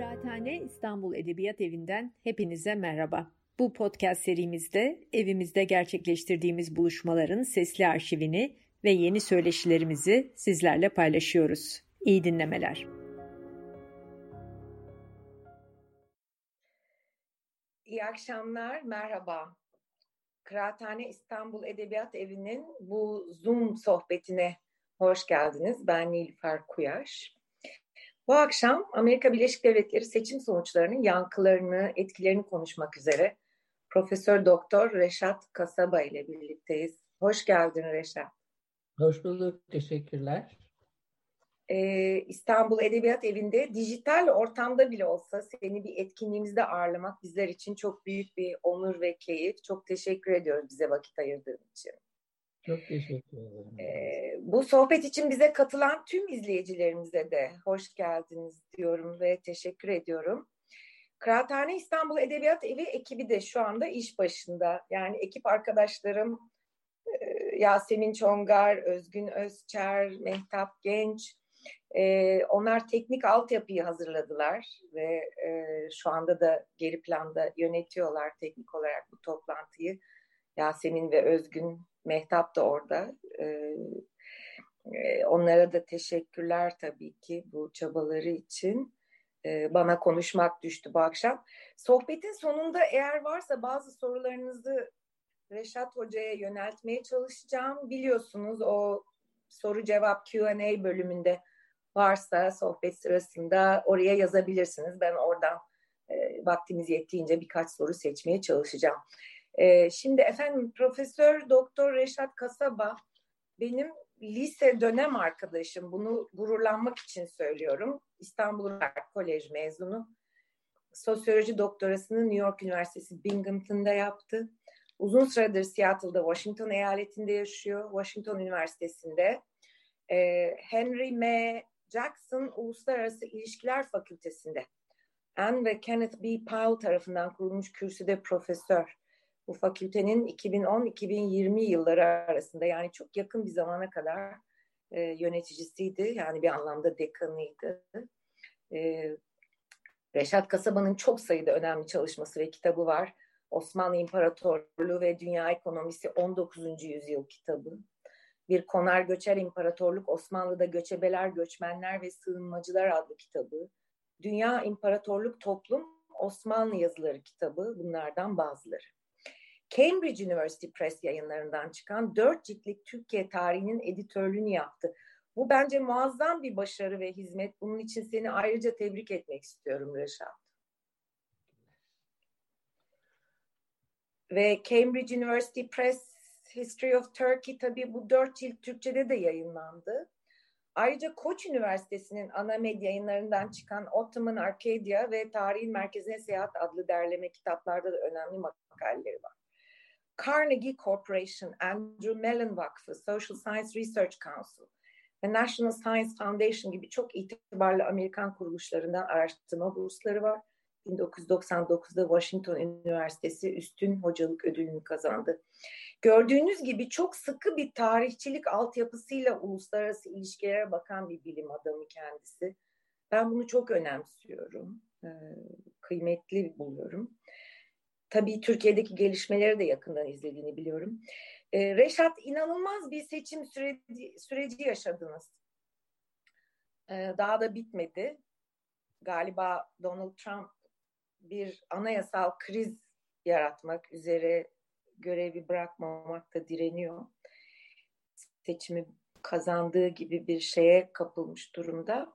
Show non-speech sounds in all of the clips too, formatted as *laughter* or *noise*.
Kıraathane İstanbul Edebiyat Evi'nden hepinize merhaba. Bu podcast serimizde evimizde gerçekleştirdiğimiz buluşmaların sesli arşivini ve yeni söyleşilerimizi sizlerle paylaşıyoruz. İyi dinlemeler. İyi akşamlar, merhaba. Kıraathane İstanbul Edebiyat Evi'nin bu Zoom sohbetine hoş geldiniz. Ben Nilüfer Kuyaş. Bu akşam Amerika Birleşik Devletleri seçim sonuçlarının yankılarını, etkilerini konuşmak üzere Profesör Doktor Reşat Kasaba ile birlikteyiz. Hoş geldin Reşat. Hoş bulduk, teşekkürler. Ee, İstanbul Edebiyat Evi'nde dijital ortamda bile olsa seni bir etkinliğimizde ağırlamak bizler için çok büyük bir onur ve keyif. Çok teşekkür ediyoruz bize vakit ayırdığın için. Çok teşekkür ederim. Ee, bu sohbet için bize katılan tüm izleyicilerimize de hoş geldiniz diyorum ve teşekkür ediyorum. Kıraathane İstanbul Edebiyat Evi ekibi de şu anda iş başında. Yani ekip arkadaşlarım Yasemin Çongar, Özgün Özçer, Mehtap Genç. Onlar teknik altyapıyı hazırladılar ve e, şu anda da geri planda yönetiyorlar teknik olarak bu toplantıyı. Yasemin ve Özgün Mehtap da orada. Ee, e, onlara da teşekkürler tabii ki bu çabaları için. Ee, bana konuşmak düştü bu akşam. Sohbetin sonunda eğer varsa bazı sorularınızı Reşat Hoca'ya yöneltmeye çalışacağım. Biliyorsunuz o soru cevap Q&A bölümünde varsa sohbet sırasında oraya yazabilirsiniz. Ben oradan e, vaktimiz yettiğince birkaç soru seçmeye çalışacağım. E, şimdi efendim Profesör Doktor Reşat Kasaba benim lise dönem arkadaşım. Bunu gururlanmak için söylüyorum. İstanbul Üniversitesi Kolej mezunu. Sosyoloji doktorasını New York Üniversitesi Binghamton'da yaptı. Uzun süredir Seattle'da, Washington eyaletinde yaşıyor. Washington Üniversitesi'nde. Ee, Henry M. Jackson Uluslararası İlişkiler Fakültesi'nde. Anne ve Kenneth B. Powell tarafından kurulmuş kürsüde profesör bu fakültenin 2010-2020 yılları arasında yani çok yakın bir zamana kadar e, yöneticisiydi. Yani bir anlamda dekanıydı. E, Reşat Kasaba'nın çok sayıda önemli çalışması ve kitabı var. Osmanlı İmparatorluğu ve Dünya Ekonomisi 19. Yüzyıl kitabı. Bir Konar Göçer İmparatorluk Osmanlı'da Göçebeler, Göçmenler ve Sığınmacılar adlı kitabı. Dünya İmparatorluk Toplum Osmanlı Yazıları kitabı bunlardan bazıları. Cambridge University Press yayınlarından çıkan dört ciltlik Türkiye tarihinin editörlüğünü yaptı. Bu bence muazzam bir başarı ve hizmet. Bunun için seni ayrıca tebrik etmek istiyorum Reşat. Ve Cambridge University Press History of Turkey tabii bu dört cilt Türkçe'de de yayınlandı. Ayrıca Koç Üniversitesi'nin ana medya yayınlarından çıkan Ottoman Arcadia ve Tarihin Merkezine Seyahat adlı derleme kitaplarda da önemli makaleleri var. Carnegie Corporation, Andrew Mellon Vakfı, Social Science Research Council ve National Science Foundation gibi çok itibarlı Amerikan kuruluşlarından araştırma bursları var. 1999'da Washington Üniversitesi üstün hocalık ödülünü kazandı. Gördüğünüz gibi çok sıkı bir tarihçilik altyapısıyla uluslararası ilişkilere bakan bir bilim adamı kendisi. Ben bunu çok önemsiyorum, kıymetli buluyorum. Tabii Türkiye'deki gelişmeleri de yakından izlediğini biliyorum. E, Reşat inanılmaz bir seçim süreci, süreci yaşadınız. E, daha da bitmedi. Galiba Donald Trump bir anayasal kriz yaratmak üzere görevi bırakmamakta direniyor. Seçimi kazandığı gibi bir şeye kapılmış durumda.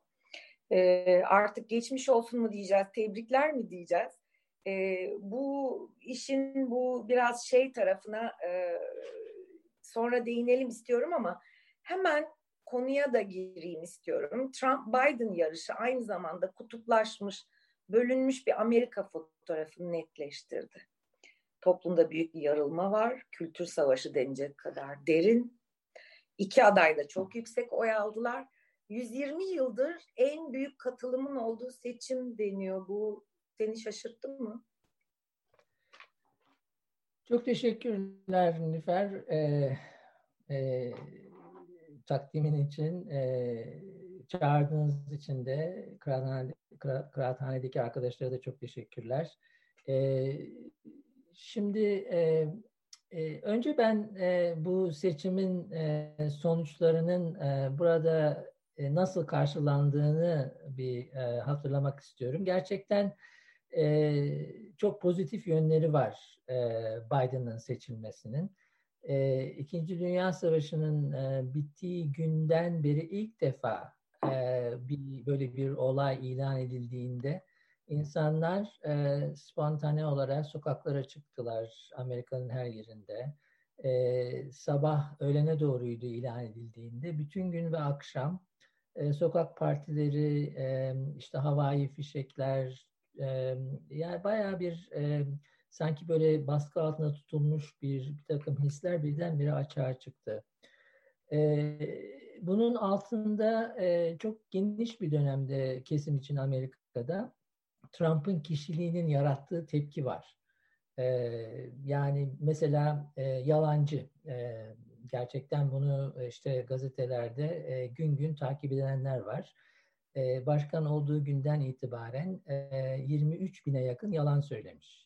E, artık geçmiş olsun mu diyeceğiz, tebrikler mi diyeceğiz? E, bu işin bu biraz şey tarafına e, sonra değinelim istiyorum ama hemen konuya da gireyim istiyorum. Trump-Biden yarışı aynı zamanda kutuplaşmış, bölünmüş bir Amerika fotoğrafını netleştirdi. Toplumda büyük bir yarılma var. Kültür savaşı denecek kadar derin. İki aday da çok yüksek oy aldılar. 120 yıldır en büyük katılımın olduğu seçim deniyor. Bu seni şaşırttı mı? Çok teşekkürler Nüfer. Ee, e, takdimin için. E, çağırdığınız için de kıraathane, kıraathanedeki arkadaşlara da çok teşekkürler. E, şimdi e, e, önce ben e, bu seçimin e, sonuçlarının e, burada e, nasıl karşılandığını bir e, hatırlamak istiyorum. Gerçekten e, çok pozitif yönleri var e, Biden'ın seçilmesinin. E, İkinci Dünya Savaşı'nın e, bittiği günden beri ilk defa e, bir böyle bir olay ilan edildiğinde insanlar e, spontane olarak sokaklara çıktılar Amerika'nın her yerinde. E, sabah öğlene doğruydu ilan edildiğinde. Bütün gün ve akşam e, sokak partileri, e, işte havai fişekler, e, yani bayağı bir e, sanki böyle baskı altında tutulmuş bir, bir takım hisler birdenbire açığa çıktı. E, bunun altında e, çok geniş bir dönemde kesim için Amerika'da Trump'ın kişiliğinin yarattığı tepki var. E, yani mesela e, yalancı, e, gerçekten bunu işte gazetelerde e, gün gün takip edenler var. E, başkan olduğu günden itibaren e, 23 bine yakın yalan söylemiş.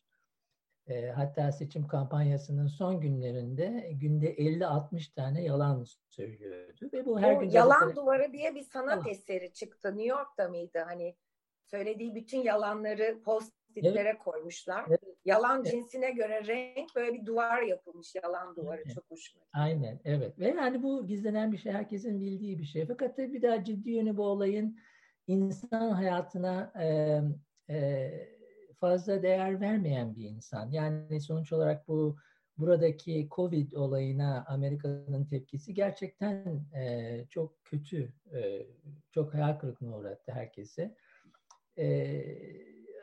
E, hatta seçim kampanyasının son günlerinde günde 50-60 tane yalan söylüyordu ve bu her o gün yalan gazetelerde... duvarı diye bir sanat evet. eseri çıktı. New York'ta mıydı? Hani söylediği bütün yalanları post-itlere evet. koymuşlar. Evet. Yalan evet. cinsine göre renk böyle bir duvar yapılmış yalan duvarı evet. çok hoşuma gitti. Aynen evet ve yani bu gizlenen bir şey herkesin bildiği bir şey. Fakat tabii bir daha ciddi yönü bu olayın insan hayatına e, e, fazla değer vermeyen bir insan. Yani sonuç olarak bu buradaki Covid olayına Amerika'nın tepkisi gerçekten e, çok kötü, e, çok hayal kırıklığına uğrattı herkesi. E,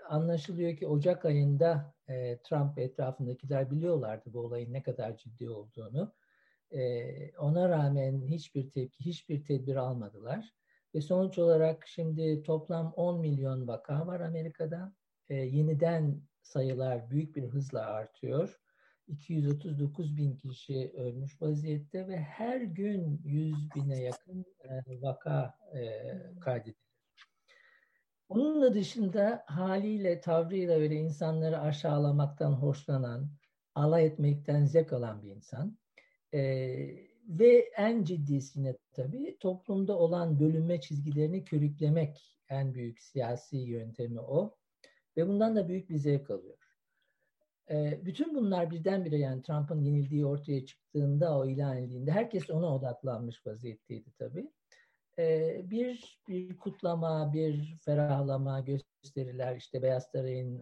anlaşılıyor ki Ocak ayında e, Trump etrafındakiler biliyorlardı bu olayın ne kadar ciddi olduğunu. E, ona rağmen hiçbir tepki, hiçbir tedbir almadılar. Ve sonuç olarak şimdi toplam 10 milyon vaka var Amerika'da. E, yeniden sayılar büyük bir hızla artıyor. 239 bin kişi ölmüş vaziyette ve her gün 100 bine yakın e, vaka e, kaydediliyor. Onun dışında haliyle, tavrıyla böyle insanları aşağılamaktan hoşlanan, alay etmekten zevk alan bir insan. E, ve en ciddisine tabii toplumda olan bölünme çizgilerini körüklemek en büyük siyasi yöntemi o. Ve bundan da büyük bir zevk alıyor. E, bütün bunlar birdenbire yani Trump'ın yenildiği ortaya çıktığında, o ilan edildiğinde herkes ona odaklanmış vaziyetteydi tabii bir bir kutlama, bir ferahlama gösteriler. İşte Beyaz Saray'ın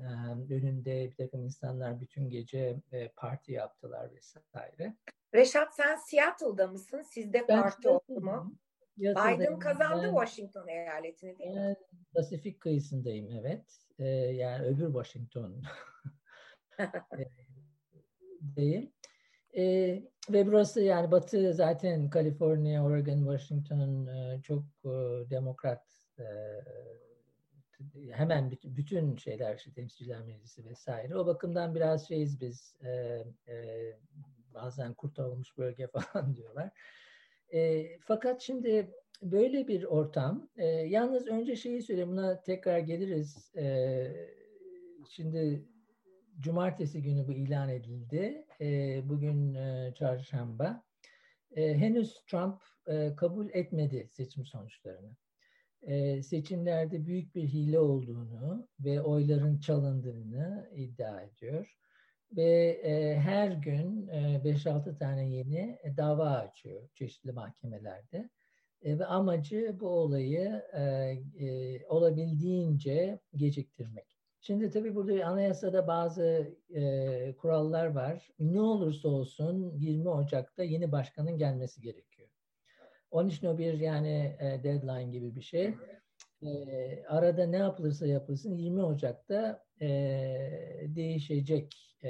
önünde bir takım insanlar bütün gece parti yaptılar vesaire. Reşat sen Seattle'da mısın? Sizde ben parti oldu mu? Biden kazandı ben, Washington eyaletini değil mi? Pasifik kıyısındayım evet. yani öbür Washington *laughs* değil. E, ve burası yani Batı zaten Kaliforniya, Oregon, Washington e, çok e, demokrat e, hemen bütün, bütün şeyler işte temsilciler meclisi vesaire. O bakımdan biraz şeyiz biz e, e, bazen kurtarılmış bölge *laughs* falan diyorlar. E, fakat şimdi böyle bir ortam e, yalnız önce şeyi söyleyeyim buna tekrar geliriz. E, şimdi Cumartesi günü bu ilan edildi. E, bugün e, çarşamba. E, henüz Trump e, kabul etmedi seçim sonuçlarını. E, seçimlerde büyük bir hile olduğunu ve oyların çalındığını iddia ediyor. Ve e, her gün e, 5-6 tane yeni dava açıyor çeşitli mahkemelerde. E, ve amacı bu olayı e, e, olabildiğince geciktirmek. Şimdi tabii burada anayasada bazı e, kurallar var. Ne olursa olsun 20 Ocak'ta yeni başkanın gelmesi gerekiyor. Onun için o bir yani e, deadline gibi bir şey. E, arada ne yapılırsa yapılsın 20 Ocak'ta e, değişecek e,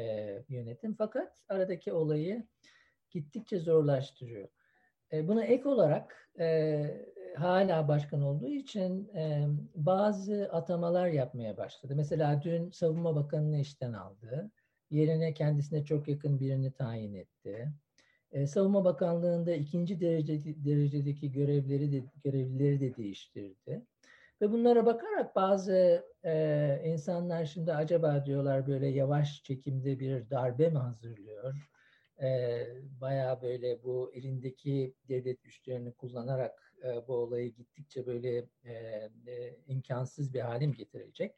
yönetim. Fakat aradaki olayı gittikçe zorlaştırıyor. E, buna ek olarak e, hala başkan olduğu için e, bazı atamalar yapmaya başladı. Mesela dün Savunma Bakanı'nı işten aldı. Yerine kendisine çok yakın birini tayin etti. E, Savunma Bakanlığı'nda ikinci derece, derecedeki görevleri de, görevlileri de değiştirdi. Ve bunlara bakarak bazı e, insanlar şimdi acaba diyorlar böyle yavaş çekimde bir darbe mi hazırlıyor? E, bayağı böyle bu elindeki devlet güçlerini kullanarak e, bu olayı gittikçe böyle e, e, imkansız bir halim getirecek.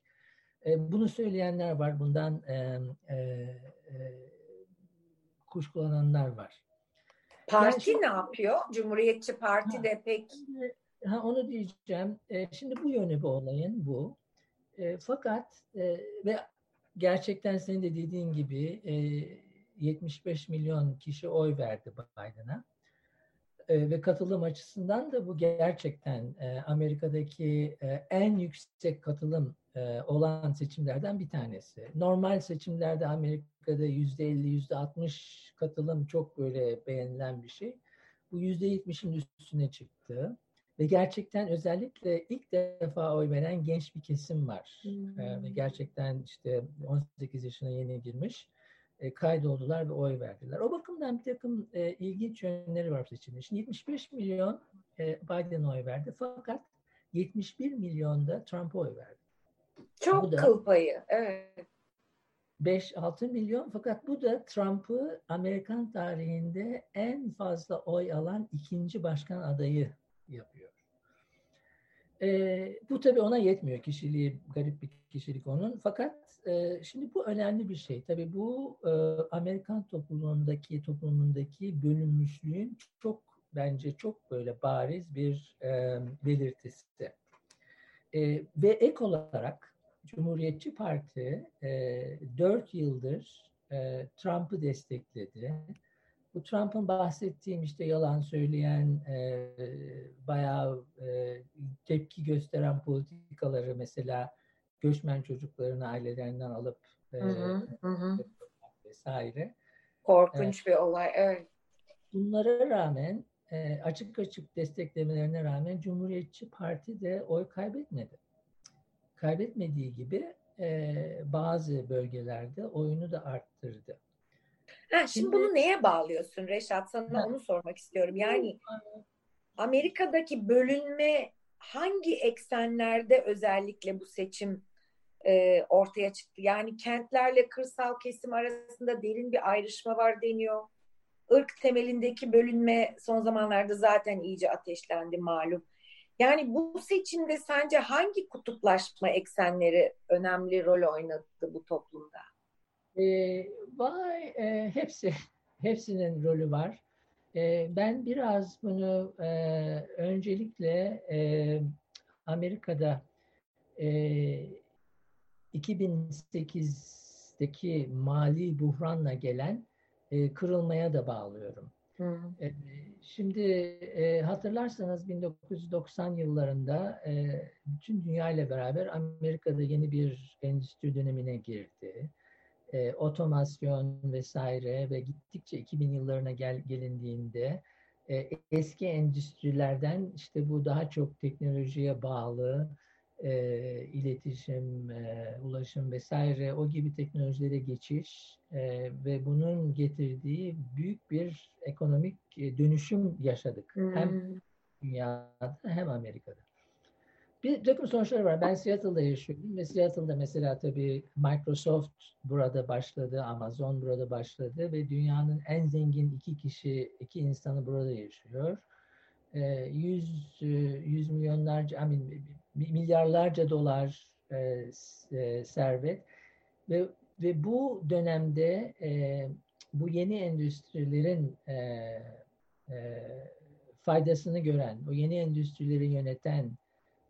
E, bunu söyleyenler var. Bundan e, e, e, kuşkulananlar var. Parti yani, ne yapıyor? Cumhuriyetçi Parti ha, de pek... Ha, onu diyeceğim. E, şimdi bu yönü bu olayın bu. E, fakat e, ve gerçekten senin de dediğin gibi e, 75 milyon kişi oy verdi Biden'a. E, ve katılım açısından da bu gerçekten e, Amerika'daki e, en yüksek katılım e, olan seçimlerden bir tanesi. Normal seçimlerde Amerika'da yüzde 50, yüzde 60 katılım çok böyle beğenilen bir şey. Bu yüzde 70'in üstüne çıktı. Ve gerçekten özellikle ilk defa oy veren genç bir kesim var. Hmm. Ve gerçekten işte 18 yaşına yeni girmiş. E, kaydoldular ve oy verdiler. O bakımdan bir takım e, ilginç yönleri var seçimde. Şimdi 75 milyon e, Biden oy verdi. Fakat 71 milyon da Trump'a oy verdi. Çok bu da, kıl payı. Evet. 5-6 milyon fakat bu da Trump'ı Amerikan tarihinde en fazla oy alan ikinci başkan adayı yapıyor. E, bu tabii ona yetmiyor kişiliği, garip bir kişilik onun. Fakat e, şimdi bu önemli bir şey. Tabii bu e, Amerikan toplumundaki toplumundaki bölünmüşlüğün çok bence çok böyle bariz bir e, belirtisi. E, ve ek olarak Cumhuriyetçi Parti e, 4 yıldır e, Trump'ı destekledi. Bu Trump'ın bahsettiğim işte yalan söyleyen, e, bayağı e, tepki gösteren politikaları mesela göçmen çocuklarını ailelerinden alıp e, hı hı, *laughs* vesaire. Korkunç e, bir olay, evet. Bunlara rağmen e, açık açık desteklemelerine rağmen Cumhuriyetçi Parti de oy kaybetmedi. Kaybetmediği gibi e, bazı bölgelerde oyunu da arttırdı. Ha, şimdi, bunu neye bağlıyorsun Reşat? Sana onu sormak istiyorum. Yani Amerika'daki bölünme hangi eksenlerde özellikle bu seçim e, ortaya çıktı? Yani kentlerle kırsal kesim arasında derin bir ayrışma var deniyor. Irk temelindeki bölünme son zamanlarda zaten iyice ateşlendi malum. Yani bu seçimde sence hangi kutuplaşma eksenleri önemli rol oynadı bu toplumda? E, vay e, hepsi *laughs* hepsinin rolü var. E, ben biraz bunu e, öncelikle e, Amerika'da e, 2008'deki mali buhranla gelen e, kırılmaya da bağlıyorum. Hı. E, şimdi e, hatırlarsanız 1990 yıllarında e, bütün dünya ile beraber Amerika'da yeni bir endüstri dönemine girdi e, otomasyon vesaire ve gittikçe 2000 yıllarına gel, gelindiğinde e, eski endüstrilerden işte bu daha çok teknolojiye bağlı e, iletişim, e, ulaşım vesaire o gibi teknolojilere geçiş e, ve bunun getirdiği büyük bir ekonomik e, dönüşüm yaşadık. Hmm. Hem dünyada hem Amerika'da bir takım sonuçları var. Ben Seattle'da yaşıyorum ve Seattle'da mesela tabii Microsoft burada başladı, Amazon burada başladı ve dünyanın en zengin iki kişi, iki insanı burada yaşıyor. Ee, yüz, yüz milyonlarca, I mean, milyarlarca dolar e, e, servet ve ve bu dönemde e, bu yeni endüstrilerin e, e, faydasını gören, o yeni endüstrileri yöneten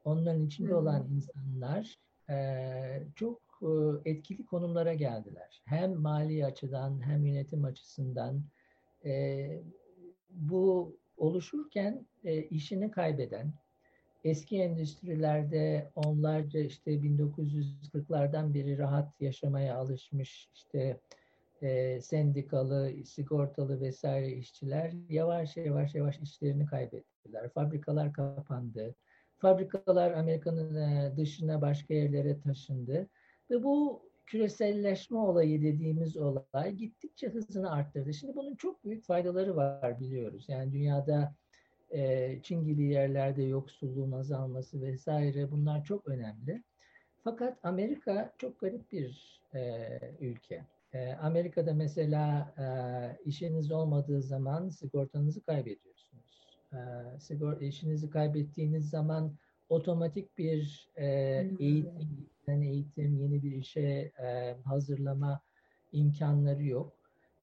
onların içinde olan insanlar e, çok e, etkili konumlara geldiler. Hem mali açıdan hem yönetim açısından e, bu oluşurken e, işini kaybeden, eski endüstrilerde onlarca işte 1940'lardan beri rahat yaşamaya alışmış işte e, sendikalı, sigortalı vesaire işçiler yavaş yavaş yavaş işlerini kaybettiler. Fabrikalar kapandı Fabrikalar Amerika'nın e, dışına başka yerlere taşındı. Ve bu küreselleşme olayı dediğimiz olay gittikçe hızını arttırdı. Şimdi bunun çok büyük faydaları var biliyoruz. Yani dünyada e, Çin gibi yerlerde yoksulluğun azalması vesaire bunlar çok önemli. Fakat Amerika çok garip bir e, ülke. Amerika'da mesela işiniz olmadığı zaman sigortanızı kaybediyorsunuz. E, sigor işinizi kaybettiğiniz zaman otomatik bir e, eğitim, eğitim, yeni bir işe e, hazırlama imkanları yok.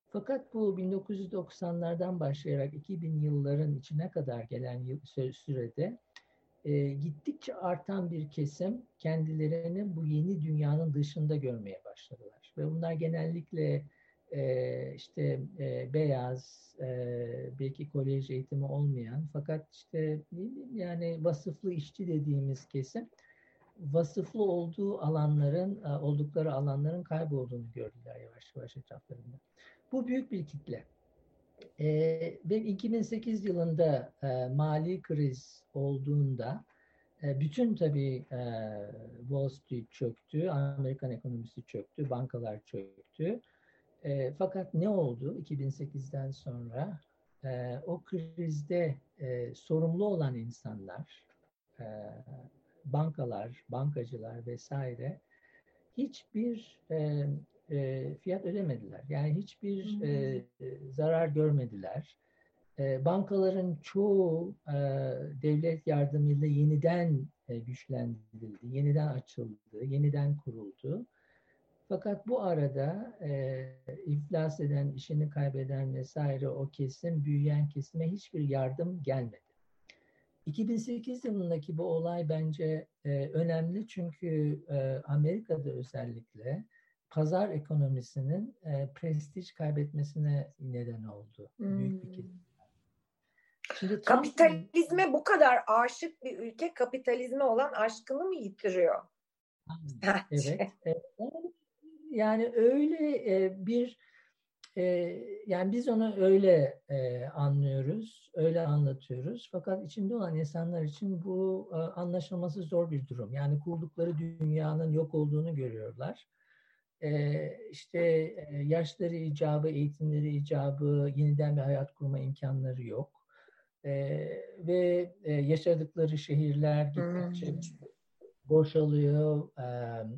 Fakat bu 1990'lardan başlayarak 2000 yılların içine kadar gelen yıl, sürede e, gittikçe artan bir kesim kendilerini bu yeni dünyanın dışında görmeye başladılar. Ve bunlar genellikle işte beyaz, belki kolej eğitimi olmayan fakat işte yani vasıflı işçi dediğimiz kesim vasıflı olduğu alanların, oldukları alanların kaybolduğunu gördüler yavaş yavaş etraflarında. Bu büyük bir kitle. Ve 2008 yılında mali kriz olduğunda bütün tabii Wall Street çöktü, Amerikan ekonomisi çöktü, bankalar çöktü. E, fakat ne oldu 2008'den sonra? E, o krizde e, sorumlu olan insanlar, e, bankalar, bankacılar vesaire hiçbir e, e, fiyat ödemediler. Yani hiçbir e, zarar görmediler. E, bankaların çoğu e, devlet yardımıyla yeniden e, güçlendirildi, yeniden açıldı, yeniden kuruldu. Fakat bu arada e, iflas eden, işini kaybeden vesaire o kesim, büyüyen kesime hiçbir yardım gelmedi. 2008 yılındaki bu olay bence e, önemli çünkü e, Amerika'da özellikle pazar ekonomisinin e, prestij kaybetmesine neden oldu. Hmm. Büyük bir kesim. Şimdi Kapitalizme bu kadar aşık bir ülke kapitalizme olan aşkını mı yitiriyor? Evet. evet. Yani öyle e, bir e, yani biz onu öyle e, anlıyoruz, öyle anlatıyoruz. Fakat içinde olan insanlar için bu e, anlaşılması zor bir durum. Yani kurdukları dünyanın yok olduğunu görüyorlar. E, işte e, yaşları icabı, eğitimleri icabı, yeniden bir hayat kurma imkanları yok. E, ve e, yaşadıkları şehirler gittikçe hmm boşalıyor. E,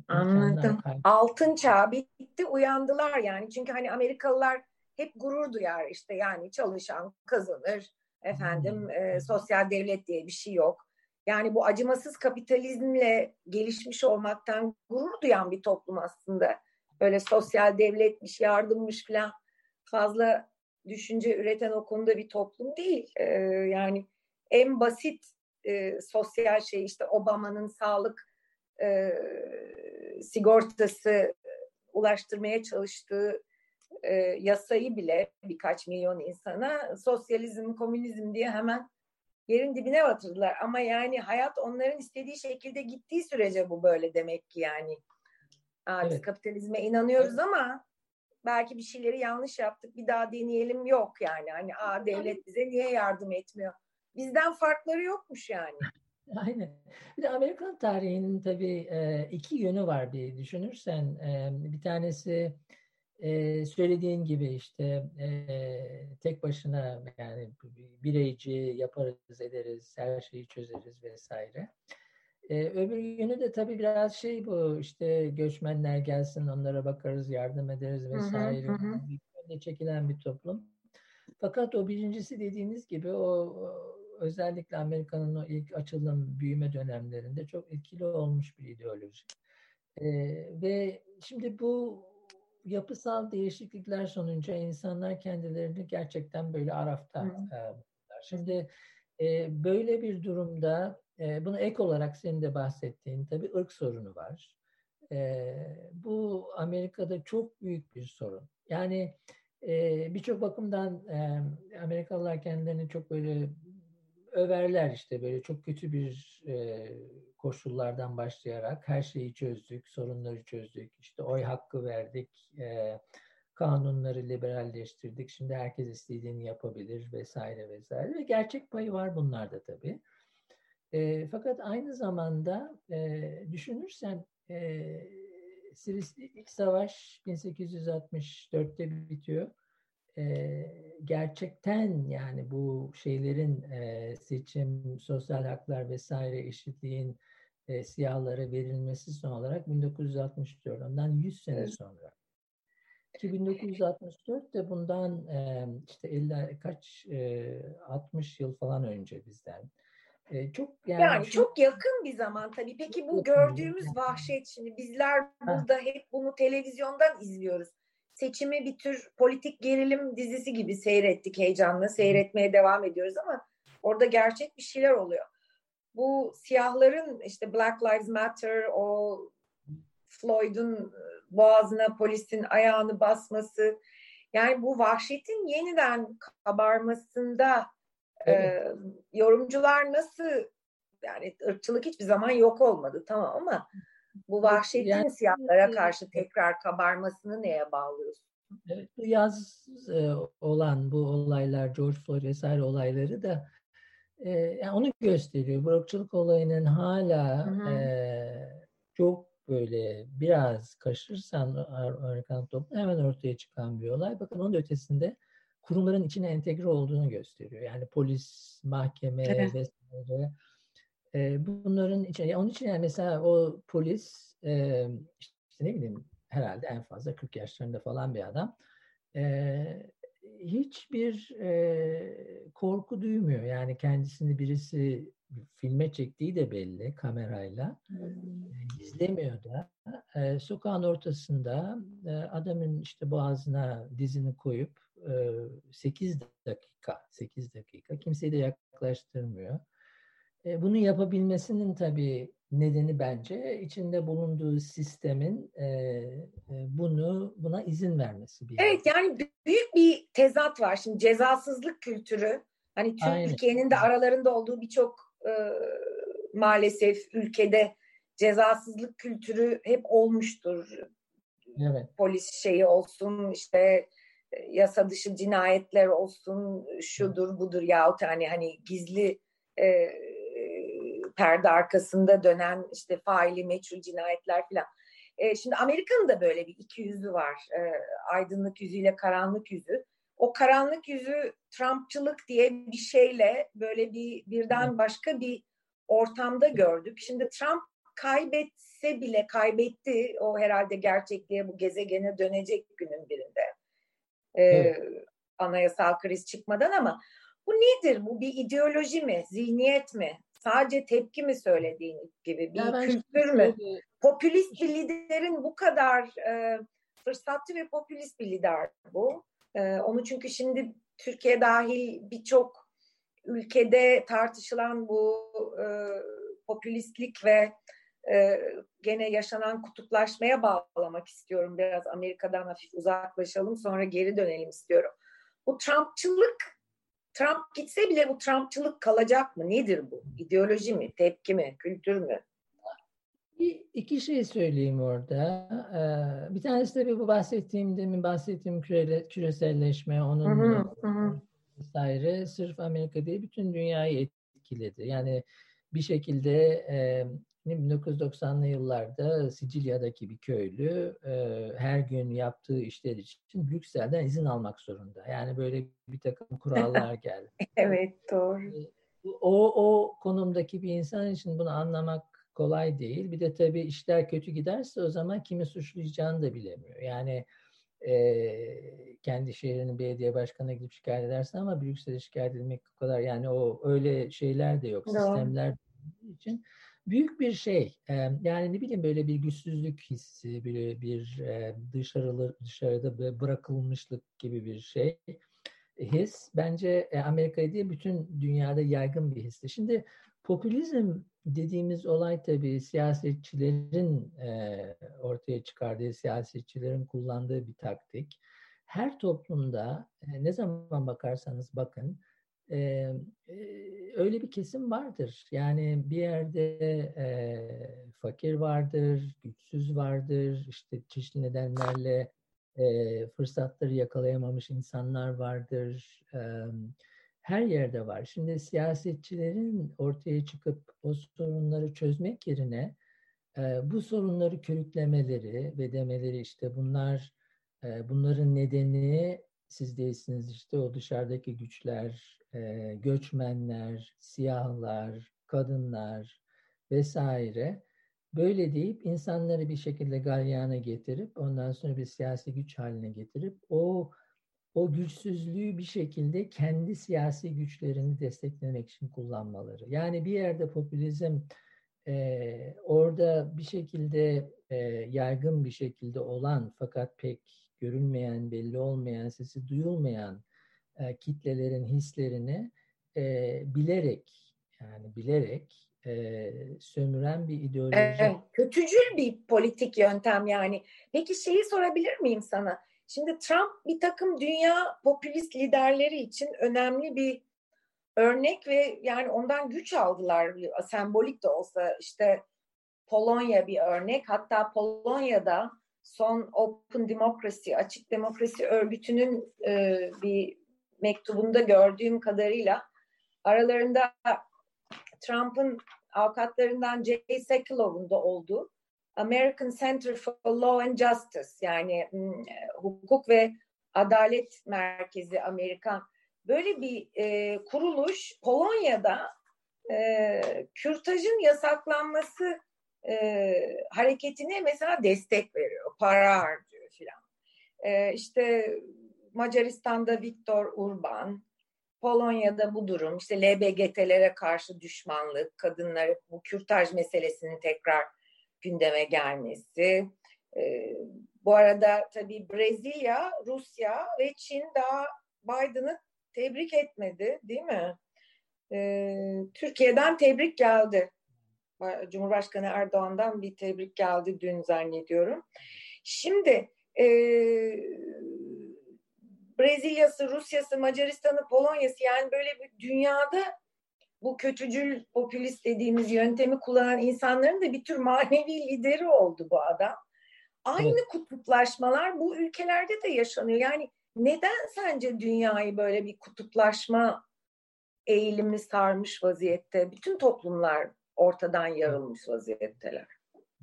Anladım. Altın çağ bitti uyandılar yani. Çünkü hani Amerikalılar hep gurur duyar işte yani çalışan kazanır. Efendim hmm. e, sosyal devlet diye bir şey yok. Yani bu acımasız kapitalizmle gelişmiş olmaktan gurur duyan bir toplum aslında. Böyle sosyal devletmiş, yardımmış falan fazla düşünce üreten o konuda bir toplum değil. Ee, yani en basit e, sosyal şey işte Obama'nın sağlık e, sigortası ulaştırmaya çalıştığı e, yasayı bile birkaç milyon insana sosyalizm, komünizm diye hemen yerin dibine batırdılar. Ama yani hayat onların istediği şekilde gittiği sürece bu böyle demek ki yani. Aa, evet. Biz kapitalizme inanıyoruz evet. ama belki bir şeyleri yanlış yaptık bir daha deneyelim yok yani. Hani aa devlet bize niye yardım etmiyor? Bizden farkları yokmuş yani. *laughs* Aynen. Bir de Amerikan tarihinin tabii e, iki yönü var bir düşünürsen. E, bir tanesi e, söylediğin gibi işte tek başına yani bireyci yaparız ederiz, her şeyi çözeriz vesaire. öbür yönü de tabii biraz şey bu işte göçmenler gelsin onlara bakarız yardım ederiz vesaire. Hı hı hı. çekilen bir toplum. Fakat o birincisi dediğiniz gibi o özellikle Amerika'nın o ilk açılım büyüme dönemlerinde çok etkili olmuş bir ideoloji. E, ve şimdi bu yapısal değişiklikler sonucu insanlar kendilerini gerçekten böyle arafta e, Şimdi e, böyle bir durumda e, bunu ek olarak senin de bahsettiğin tabii ırk sorunu var. E, bu Amerika'da çok büyük bir sorun. Yani e, birçok bakımdan e, Amerikalılar kendilerini çok böyle överler işte böyle çok kötü bir e, koşullardan başlayarak her şeyi çözdük, sorunları çözdük, işte oy hakkı verdik, e, kanunları liberalleştirdik, şimdi herkes istediğini yapabilir vesaire vesaire ve gerçek payı var bunlarda tabii. E, fakat aynı zamanda e, düşünürsen e, ilk savaş 1864'te bitiyor. E, gerçekten yani bu şeylerin e, seçim, sosyal haklar vesaire eşitliğin e, siyahlara verilmesi son olarak 1964. Ondan 100 sene sonra. Ki 1964 de bundan e, işte 50 kaç e, 60 yıl falan önce bizden. E, çok yani, yani şu, çok yakın bir zaman tabii. Peki bu gördüğümüz vahşet şimdi bizler burada hep bunu televizyondan izliyoruz. Seçimi bir tür politik gerilim dizisi gibi seyrettik heyecanla. Seyretmeye devam ediyoruz ama orada gerçek bir şeyler oluyor. Bu siyahların işte Black Lives Matter o Floyd'un boğazına polisin ayağını basması yani bu vahşetin yeniden kabarmasında e, yorumcular nasıl yani ırkçılık hiçbir zaman yok olmadı tamam ama bu vahşetin yani, siyahlara karşı tekrar kabarmasını neye bağlıyorsun? Evet, bu yaz e, olan bu olaylar, George Floyd vesaire olayları da e, yani onu gösteriyor. Bu ırkçılık olayının hala e, çok böyle biraz kaşırsan Amerikan toplumu hemen ortaya çıkan bir olay. Bakın onun ötesinde kurumların içine entegre olduğunu gösteriyor. Yani polis, mahkeme evet. vesaire. E, bunların içine, onun için yani mesela o polis e, işte ne bileyim herhalde en fazla 40 yaşlarında falan bir adam. E, hiçbir e, korku duymuyor. Yani kendisini birisi filme çektiği de belli kamerayla. Hmm. İzlemiyor da. E, sokağın ortasında e, adamın işte boğazına dizini koyup e, 8 dakika 8 dakika kimseyi de yaklaştırmıyor. E, bunu yapabilmesinin tabii nedeni bence içinde bulunduğu sistemin e, e, bunu buna izin vermesi. Bir evet yani büyük bir tezat var. Şimdi cezasızlık kültürü hani Türkiye'nin de aralarında olduğu birçok e, maalesef ülkede cezasızlık kültürü hep olmuştur. Evet. Polis şeyi olsun işte yasa dışı cinayetler olsun şudur budur yahut hani hani gizli e, perde arkasında dönen işte faili meçhul cinayetler filan. E, şimdi Amerika'nın da böyle bir iki yüzü var. E, aydınlık yüzüyle karanlık yüzü. O karanlık yüzü Trumpçılık diye bir şeyle böyle bir birden başka bir ortamda gördük. Şimdi Trump kaybetse bile kaybetti. O herhalde gerçekliğe bu gezegene dönecek günün birinde. Ee, evet. Anayasal kriz çıkmadan ama bu nedir? Bu bir ideoloji mi? Zihniyet mi? Sadece tepki mi söylediğin gibi? Bir ya kültür mü? Popülist bir liderin bu kadar e, fırsatçı ve popülist bir lider bu. E, onu çünkü şimdi Türkiye dahil birçok ülkede tartışılan bu e, popülistlik ve e, gene yaşanan kutuplaşmaya bağlamak istiyorum. Biraz Amerika'dan hafif uzaklaşalım sonra geri dönelim istiyorum. Bu Trumpçılık Trump gitse bile bu Trumpçılık kalacak mı? Nedir bu? İdeoloji mi, tepki mi, kültür mü? İki şey söyleyeyim orada. Ee, bir tanesi tabii bu bahsettiğim, demin bahsettiğim küre, küreselleşme, onun hı hı, vesaire sırf Amerika değil bütün dünyayı etkiledi. Yani bir şekilde e, 1990'lı yıllarda Sicilya'daki bir köylü e, her gün yaptığı işler için Brüksel'den izin almak zorunda. Yani böyle bir takım kurallar *laughs* geldi. evet doğru. E, o, o konumdaki bir insan için bunu anlamak kolay değil. Bir de tabii işler kötü giderse o zaman kimi suçlayacağını da bilemiyor. Yani e, kendi şehrinin belediye başkanına gidip şikayet edersin ama Brüksel'e şikayet edilmek o kadar yani o öyle şeyler de yok. Doğru. Sistemler için büyük bir şey. Yani ne bileyim böyle bir güçsüzlük hissi, bir, bir dışarılı, dışarıda bırakılmışlık gibi bir şey his. Bence Amerika'da değil bütün dünyada yaygın bir histi. Şimdi popülizm dediğimiz olay tabii siyasetçilerin ortaya çıkardığı, siyasetçilerin kullandığı bir taktik. Her toplumda ne zaman bakarsanız bakın e, öyle bir kesim vardır. Yani bir yerde e, fakir vardır, güçsüz vardır, işte çeşitli nedenlerle e, fırsatları yakalayamamış insanlar vardır. E, her yerde var. Şimdi siyasetçilerin ortaya çıkıp o sorunları çözmek yerine bu sorunları körüklemeleri ve demeleri işte bunlar bunların nedeni siz değilsiniz işte o dışarıdaki güçler, göçmenler, siyahlar, kadınlar vesaire böyle deyip insanları bir şekilde galyana getirip ondan sonra bir siyasi güç haline getirip o o güçsüzlüğü bir şekilde kendi siyasi güçlerini desteklemek için kullanmaları. Yani bir yerde popülizm e, orada bir şekilde e, yaygın bir şekilde olan fakat pek görünmeyen, belli olmayan, sesi duyulmayan e, kitlelerin hislerini e, bilerek yani bilerek e, sömüren bir ideoloji. Evet, kötücül bir politik yöntem yani. Peki şeyi sorabilir miyim sana? Şimdi Trump bir takım dünya popülist liderleri için önemli bir örnek ve yani ondan güç aldılar. Sembolik de olsa işte Polonya bir örnek. Hatta Polonya'da son Open Democracy, Açık Demokrasi Örgütü'nün e, bir mektubunda gördüğüm kadarıyla aralarında Trump'ın avukatlarından Jay Sekulov'un da olduğu American Center for Law and Justice yani hukuk ve adalet merkezi Amerikan böyle bir e, kuruluş Polonya'da e, kürtajın yasaklanması e, hareketine mesela destek veriyor, para harcıyor filan. E, işte Macaristan'da Viktor Urban, Polonya'da bu durum, işte LBGT'lere karşı düşmanlık, kadınları bu kürtaj meselesinin tekrar gündeme gelmesi. E, bu arada tabii Brezilya, Rusya ve Çin daha Biden'ı tebrik etmedi değil mi? E, Türkiye'den tebrik geldi. Cumhurbaşkanı Erdoğan'dan bir tebrik geldi dün zannediyorum. Şimdi e, Brezilya'sı, Rusya'sı, Macaristan'ı, Polonya'sı yani böyle bir dünyada bu kötücül popülist dediğimiz yöntemi kullanan insanların da bir tür manevi lideri oldu bu adam. Aynı evet. kutuplaşmalar bu ülkelerde de yaşanıyor. Yani neden sence dünyayı böyle bir kutuplaşma eğilimi sarmış vaziyette? Bütün toplumlar ortadan yarılmış vaziyetteler.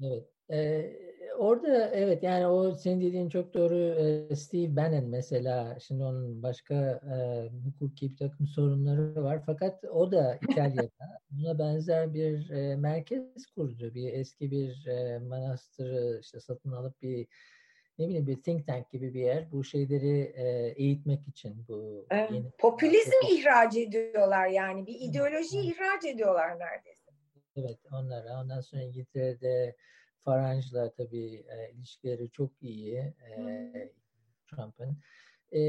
Evet. Ee, orada evet yani o senin dediğin çok doğru. Ee, Steve Bannon mesela şimdi onun başka e, hukuki bir takım sorunları var. Fakat o da *laughs* İtalya'da buna benzer bir e, merkez kurdu. Bir eski bir e, manastırı işte satın alıp bir ne bileyim bir think tank gibi bir yer bu şeyleri e, eğitmek için bu evet. yeni popülizm ihraç ediyorlar yani bir ideoloji ihraç ediyorlar neredeyse. Evet onlara ondan sonra İngiltere'de Faranj'la tabii e, ilişkileri çok iyi e, Trump'ın. E,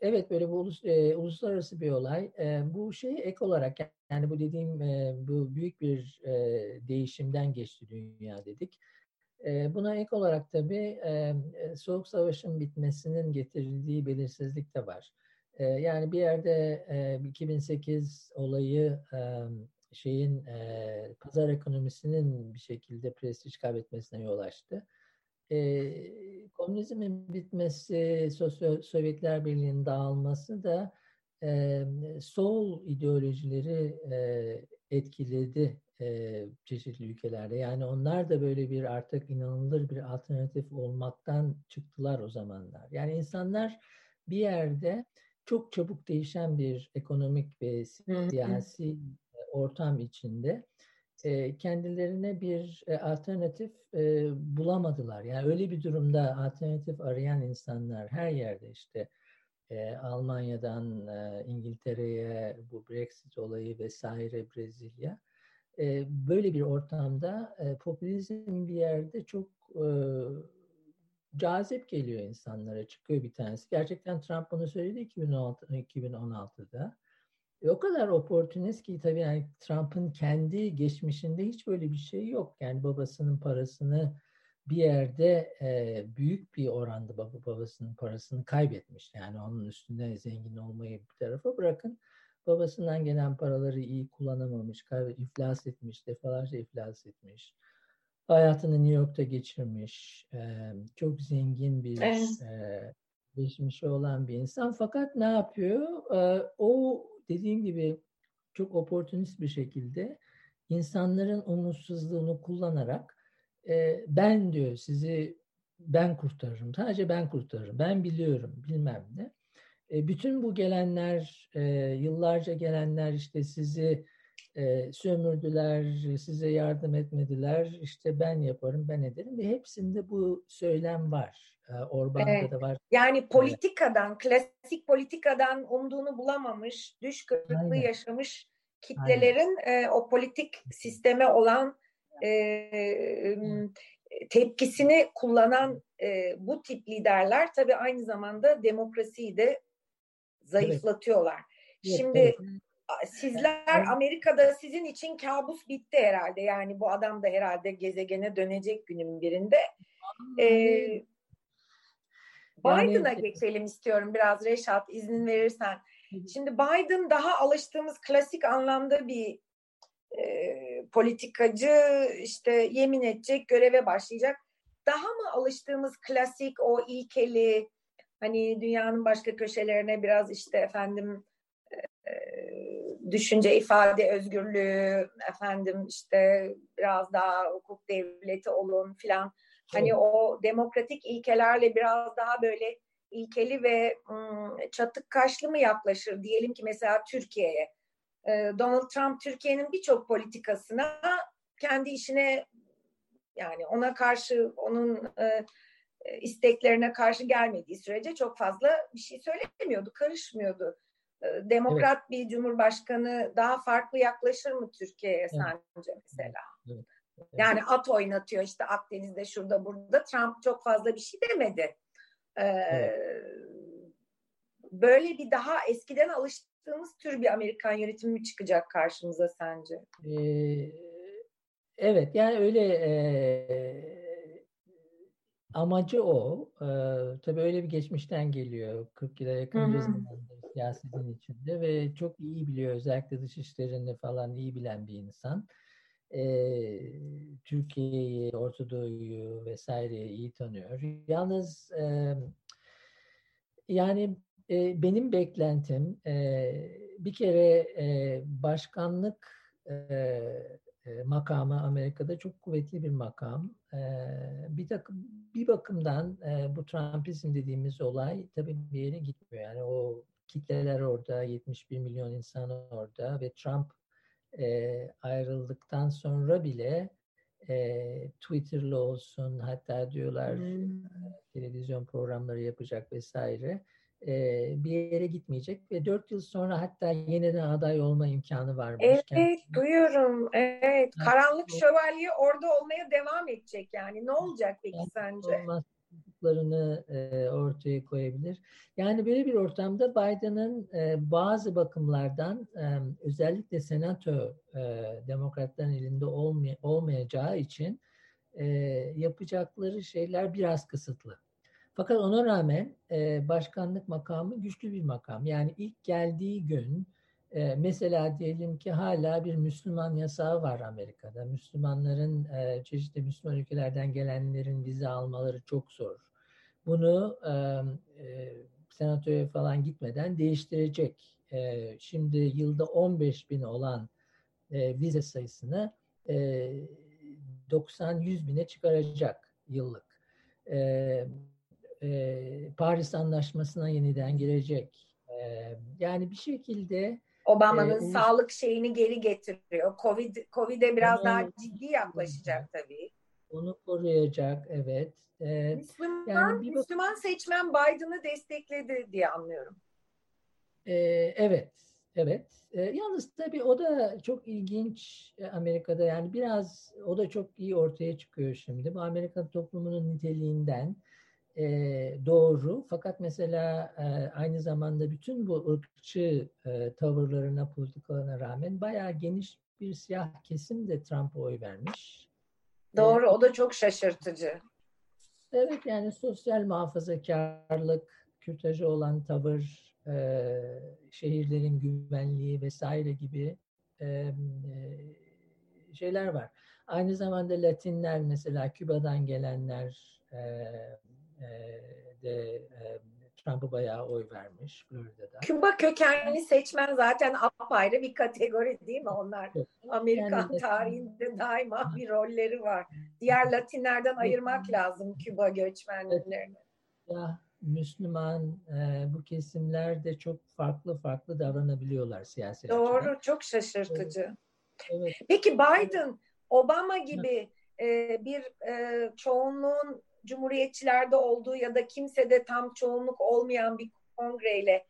evet böyle bu ulus, e, uluslararası bir olay. E, bu şey ek olarak yani bu dediğim e, bu büyük bir e, değişimden geçti dünya dedik. E, buna ek olarak tabii e, Soğuk Savaş'ın bitmesinin getirildiği belirsizlik de var. E, yani bir yerde e, 2008 olayı e, şeyin e, pazar ekonomisinin bir şekilde prestij kaybetmesine yol açtı. E, komünizmin bitmesi, Sosyo Sovyetler Birliği'nin dağılması da e, sol ideolojileri e, etkiledi e, çeşitli ülkelerde. Yani onlar da böyle bir artık inanılır bir alternatif olmaktan çıktılar o zamanlar. Yani insanlar bir yerde çok çabuk değişen bir ekonomik ve siyasi ortam içinde e, kendilerine bir e, alternatif e, bulamadılar. Yani öyle bir durumda alternatif arayan insanlar her yerde işte e, Almanya'dan e, İngiltere'ye bu Brexit olayı vesaire Brezilya e, böyle bir ortamda e, popülizm bir yerde çok e, cazip geliyor insanlara çıkıyor bir tanesi. Gerçekten Trump bunu söyledi 2016, 2016'da. E, o kadar oportunist ki tabii yani Trump'ın kendi geçmişinde hiç böyle bir şey yok. Yani babasının parasını bir yerde e, büyük bir oranda baba babasının parasını kaybetmiş. Yani onun üstünde zengin olmayı bir tarafa bırakın. Babasından gelen paraları iyi kullanamamış, kaybet, iflas etmiş, defalarca iflas etmiş. Hayatını New York'ta geçirmiş. E, çok zengin bir evet. e, geçmişi olan bir insan. Fakat ne yapıyor? E, o dediğim gibi çok oportunist bir şekilde insanların umutsuzluğunu kullanarak e, ben diyor sizi ben kurtarırım. Sadece ben kurtarırım. Ben biliyorum bilmem ne. E, bütün bu gelenler, e, yıllarca gelenler işte sizi e, sömürdüler, size yardım etmediler. İşte ben yaparım, ben ederim ve hepsinde bu söylem var. E, Orban'da evet. da var. Yani politikadan, evet. klasik politikadan umduğunu bulamamış, düş kırıklığı Aynen. yaşamış kitlelerin e, o politik sisteme olan e, tepkisini kullanan e, bu tip liderler tabii aynı zamanda demokrasiyi de zayıflatıyorlar. Evet. Şimdi evet, sizler Amerika'da sizin için kabus bitti herhalde. Yani bu adam da herhalde gezegene dönecek günün birinde. Ee, Biden'a yani, geçelim istiyorum biraz Reşat iznin verirsen. Şimdi Biden daha alıştığımız klasik anlamda bir e, politikacı işte yemin edecek göreve başlayacak. Daha mı alıştığımız klasik o ilkeli hani dünyanın başka köşelerine biraz işte efendim e, düşünce ifade özgürlüğü efendim işte biraz daha hukuk devleti olun filan hani o demokratik ilkelerle biraz daha böyle ilkeli ve çatık kaşlı mı yaklaşır diyelim ki mesela Türkiye'ye Donald Trump Türkiye'nin birçok politikasına kendi işine yani ona karşı onun isteklerine karşı gelmediği sürece çok fazla bir şey söylemiyordu, karışmıyordu. Demokrat evet. bir cumhurbaşkanı daha farklı yaklaşır mı Türkiye'ye evet. sence mesela? Evet. Yani at oynatıyor işte Akdeniz'de şurada burada. Trump çok fazla bir şey demedi. Ee, evet. Böyle bir daha eskiden alıştık yaptığımız tür bir Amerikan yönetimi mi çıkacak karşımıza sence? Ee, evet yani öyle e, amacı o. E, tabii öyle bir geçmişten geliyor. 40 yıla yakın bir siyasetin içinde ve çok iyi biliyor. Özellikle dış işlerini falan iyi bilen bir insan. E, Türkiye'yi, Orta Doğu'yu vesaireyi iyi tanıyor. Yalnız e, yani e, benim beklentim e, bir kere e, başkanlık e, makamı Amerika'da çok kuvvetli bir makam. Bir takım bir bakımdan bu Trumpizm dediğimiz olay tabii bir yere gitmiyor. Yani o kitleler orada, 71 milyon insan orada ve Trump e, ayrıldıktan sonra bile e, Twitter'lı olsun hatta diyorlar hmm. televizyon programları yapacak vesaire bir yere gitmeyecek ve dört yıl sonra hatta yeniden aday olma imkanı var. Evet, Kendisine. duyuyorum. Evet, karanlık şövalye orada olmaya devam edecek yani. Ne olacak peki sence? Olmaz e, ortaya koyabilir. Yani böyle bir ortamda Biden'ın e, bazı bakımlardan e, özellikle senato e, demokratların elinde olmay olmayacağı için e, yapacakları şeyler biraz kısıtlı. Fakat ona rağmen e, başkanlık makamı güçlü bir makam. Yani ilk geldiği gün e, mesela diyelim ki hala bir Müslüman yasağı var Amerika'da. Müslümanların e, çeşitli Müslüman ülkelerden gelenlerin vize almaları çok zor. Bunu e, e, senatoya falan gitmeden değiştirecek. E, şimdi yılda 15 bin olan e, vize sayısını e, 90-100 bine çıkaracak yıllık. E, e, Paris Anlaşması'na yeniden girecek. E, yani bir şekilde Obama'nın e, sağlık şeyini geri getiriyor. Covid Covid'e biraz onu, daha ciddi yaklaşacak tabii. Onu koruyacak, evet. Ee, Müslüman, yani bir Müslüman seçmen Biden'ı destekledi diye anlıyorum. Ee, evet, evet. Ee, yalnız tabii o da çok ilginç Amerika'da yani biraz o da çok iyi ortaya çıkıyor şimdi. Bu Amerikan toplumunun niteliğinden e, doğru. Fakat mesela e, aynı zamanda bütün bu ırkçı e, tavırlarına, politikalarına rağmen bayağı geniş bir siyah kesim de Trump'a oy vermiş. Doğru, e, o da çok şaşırtıcı. Evet, yani sosyal muhafazakarlık, kürtajı olan tavır, e, şehirlerin güvenliği vesaire gibi e, e, şeyler var. Aynı zamanda Latinler mesela Küba'dan gelenler e, de Trump'a bayağı oy vermiş Florida'da. Küba kökenli seçmen zaten apayrı bir kategori değil mi onlar? Evet. Amerikan yani, tarihinde daima bir rolleri var. diğer Latinlerden ayırmak lazım Küba göçmenlerini. Ya Müslüman e, bu kesimler de çok farklı farklı davranabiliyorlar siyasi Doğru, açıdan. çok şaşırtıcı. Evet. Peki Biden, Obama gibi e, bir e, çoğunluğun cumhuriyetçilerde olduğu ya da kimsede tam çoğunluk olmayan bir kongreyle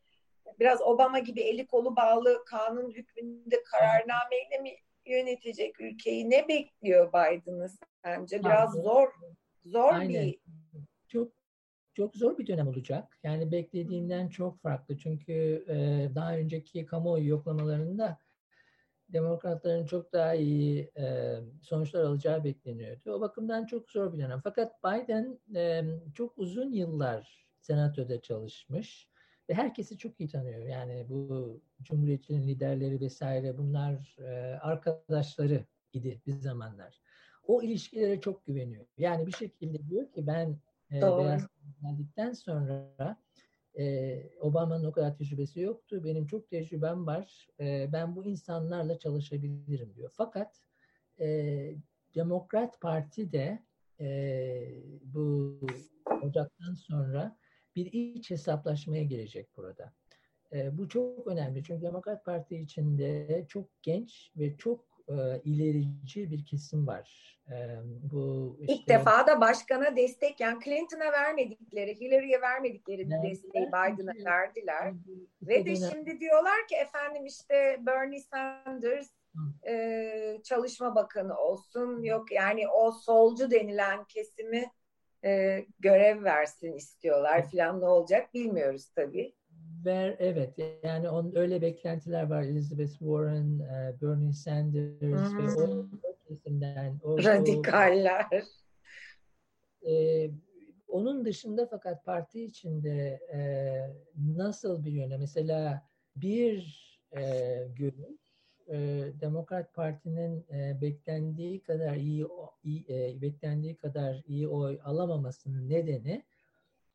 biraz Obama gibi eli kolu bağlı kanun hükmünde kararnameyle mi yönetecek ülkeyi? Ne bekliyor Biden'ı sence? Biraz Aynen. zor zor Aynen. bir Çok çok zor bir dönem olacak. Yani beklediğimden çok farklı. Çünkü e, daha önceki kamuoyu yoklamalarında demokratların çok daha iyi e, sonuçlar alacağı bekleniyordu. O bakımdan çok zor bir dönem. Fakat Biden e, çok uzun yıllar senatoda çalışmış ve herkesi çok iyi tanıyor. Yani bu cumhuriyetçinin liderleri vesaire bunlar e, arkadaşları idi bir zamanlar. O ilişkilere çok güveniyor. Yani bir şekilde diyor ki ben e, Doğru. Beyaz geldikten sonra e, Obama'nın o kadar tecrübesi yoktu. Benim çok tecrübem var. E, ben bu insanlarla çalışabilirim diyor. Fakat e, Demokrat Parti de e, bu Ocak'tan sonra bir iç hesaplaşmaya girecek burada. E, bu çok önemli çünkü Demokrat Parti içinde çok genç ve çok e, ilerici bir kesim var. E, bu ilk işte- defa da başkana destek yani Clinton'a vermedikleri, Hillary'e vermedikleri Verdiler. desteği Biden'a Çünkü- verdiler. İşte Ve de şimdi diyorlar ki efendim işte Bernie Sanders e, çalışma bakanı olsun. Yok yani o solcu denilen kesimi e, görev versin istiyorlar filan ne olacak bilmiyoruz tabii. Ver, evet yani on, öyle beklentiler var. Elizabeth Warren, e, Bernie Sanders ve o, Hmm. o kesimden. O, o- Radikaller. e, onun dışında fakat parti içinde e, nasıl bir yöne? Mesela bir e, görüş e, Demokrat Parti'nin e, beklendiği kadar iyi, iyi e, beklendiği kadar iyi oy alamamasının nedeni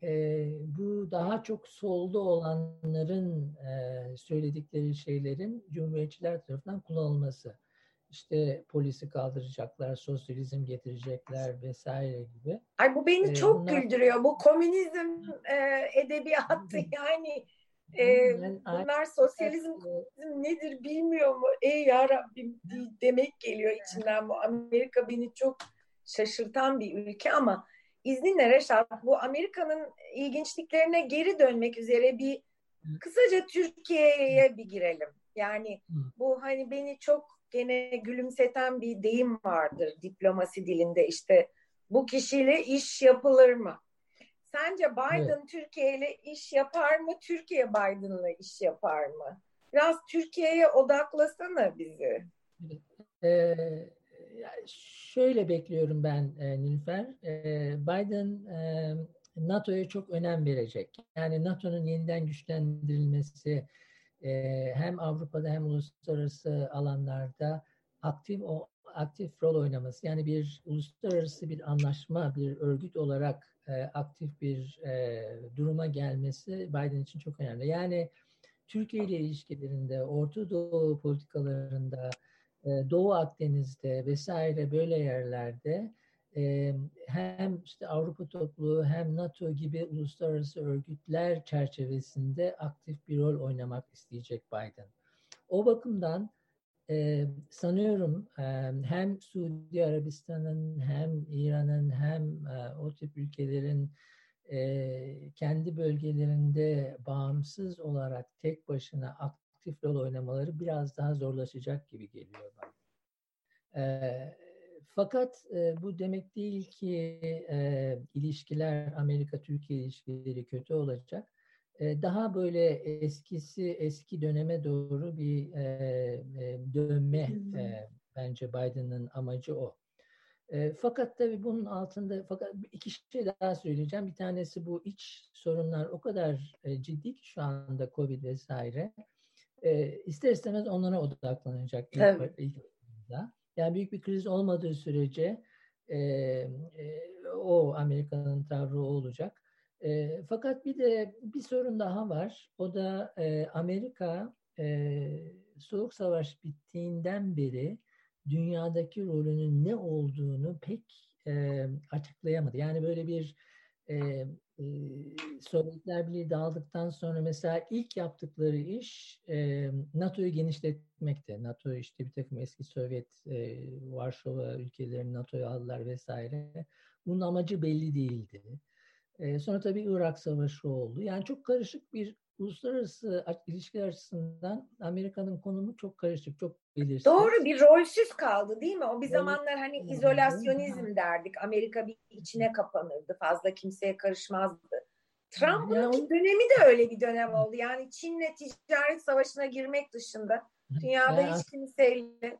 e, bu daha çok solda olanların e, söyledikleri şeylerin Cumhuriyetçiler tarafından kullanılması. İşte polisi kaldıracaklar, sosyalizm getirecekler vesaire gibi. Ay bu beni Ee, çok bunlar- güldürüyor. Bu komünizm e, edebiyatı yani e, Yani bunlar sosyalizm komünizm nedir bilmiyor mu? Ey ya Rabbim demek geliyor içinden bu. Amerika beni çok şaşırtan bir ülke ama izninle Reşat bu Amerika'nın ilginçliklerine geri dönmek üzere bir kısaca Türkiye'ye bir girelim. Yani bu hani beni çok gene gülümseten bir deyim vardır diplomasi dilinde işte bu kişiyle iş yapılır mı? Sence Biden Türkiye ile iş yapar mı? Türkiye Biden'la iş yapar mı? Biraz Türkiye'ye odaklasana bizi. Ee, şöyle bekliyorum ben e, Nilüfer. Ee, Biden e, NATO'ya çok önem verecek. Yani NATO'nun yeniden güçlendirilmesi e, hem Avrupa'da hem uluslararası alanlarda aktif o aktif rol oynaması. Yani bir uluslararası bir anlaşma, bir örgüt olarak e, aktif bir e, duruma gelmesi Biden için çok önemli. Yani Türkiye ile ilişkilerinde, Orta Doğu politikalarında, e, Doğu Akdeniz'de vesaire böyle yerlerde e, hem işte Avrupa Topluluğu hem NATO gibi uluslararası örgütler çerçevesinde aktif bir rol oynamak isteyecek Biden. O bakımdan e, sanıyorum e, hem Suudi Arabistan'ın hem İran'ın hem e, o tip ülkelerin e, kendi bölgelerinde bağımsız olarak tek başına aktif rol oynamaları biraz daha zorlaşacak gibi geliyor bana. E, fakat e, bu demek değil ki e, ilişkiler Amerika-Türkiye ilişkileri kötü olacak. E, daha böyle eskisi eski döneme doğru bir e, e, dönme e, bence Biden'ın amacı o. E, fakat tabii bunun altında fakat iki şey daha söyleyeceğim. Bir tanesi bu iç sorunlar o kadar e, ciddi ki şu anda Covid vesaire. E, ister istemez onlara odaklanacak ilk, Evet. ilk. Yani büyük bir kriz olmadığı sürece e, e, o Amerika'nın tavrı olacak. E, fakat bir de bir sorun daha var. O da e, Amerika e, Soğuk Savaş bittiğinden beri dünyadaki rolünün ne olduğunu pek e, açıklayamadı. Yani böyle bir e, e, Sovyetler Birliği dağıldıktan sonra mesela ilk yaptıkları iş e, NATO'yu genişletmekti. NATO işte bir takım eski Sovyet e, Varşova ülkelerini NATO'ya aldılar vesaire. Bunun amacı belli değildi. E, sonra tabii Irak Savaşı oldu. Yani çok karışık bir uluslararası ilişkiler açısından Amerika'nın konumu çok karışık, çok belirsiz. Doğru bir rolsüz kaldı değil mi? O bir zamanlar hani izolasyonizm derdik. Amerika bir içine kapanırdı. Fazla kimseye karışmazdı. Trump'ın yani, dönemi de öyle bir dönem oldu. Yani Çin'le ticaret savaşına girmek dışında dünyada yani, hiç kimseyle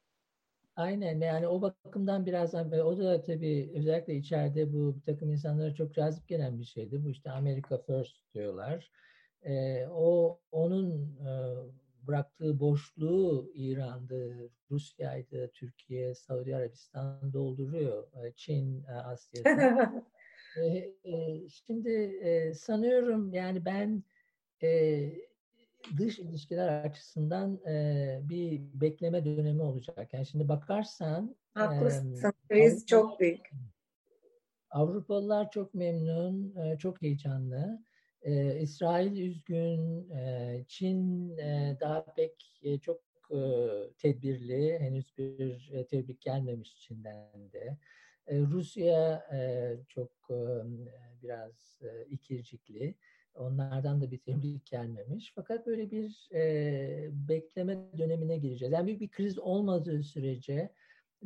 Aynen yani o bakımdan biraz o da tabii özellikle içeride bu bir takım insanlara çok cazip gelen bir şeydi. Bu işte Amerika First diyorlar. Ee, o onun e, bıraktığı boşluğu İran'dı, Rusya'ydı, Türkiye, Saudi Arabistan dolduruyor. Çin, Asya'da. e, e, şimdi e, sanıyorum yani ben e, dış ilişkiler açısından e, bir bekleme dönemi olacak. Yani şimdi bakarsan Haklısın. Kriz çok büyük. Avrupalılar çok memnun, e, çok heyecanlı. E, İsrail üzgün, e, Çin e, daha pek e, çok e, tedbirli, henüz bir e, tebrik gelmemiş Çin'den de. E, Rusya e, çok e, biraz e, ikircikli. Onlardan da bir tebrik gelmemiş. Fakat böyle bir e, bekleme dönemine gireceğiz. Yani bir, bir kriz olmadığı sürece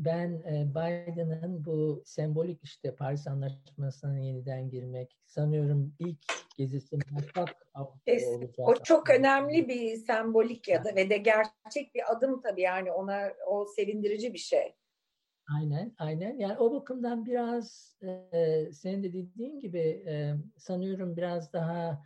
ben e, Biden'ın bu sembolik işte Paris Anlaşması'na yeniden girmek sanıyorum ilk gezisi mutlak olacak. O çok önemli bir sembolik ya da ve de gerçek bir adım tabii yani ona o sevindirici bir şey. Aynen, aynen. Yani o bakımdan biraz e, senin de dediğin gibi e, sanıyorum biraz daha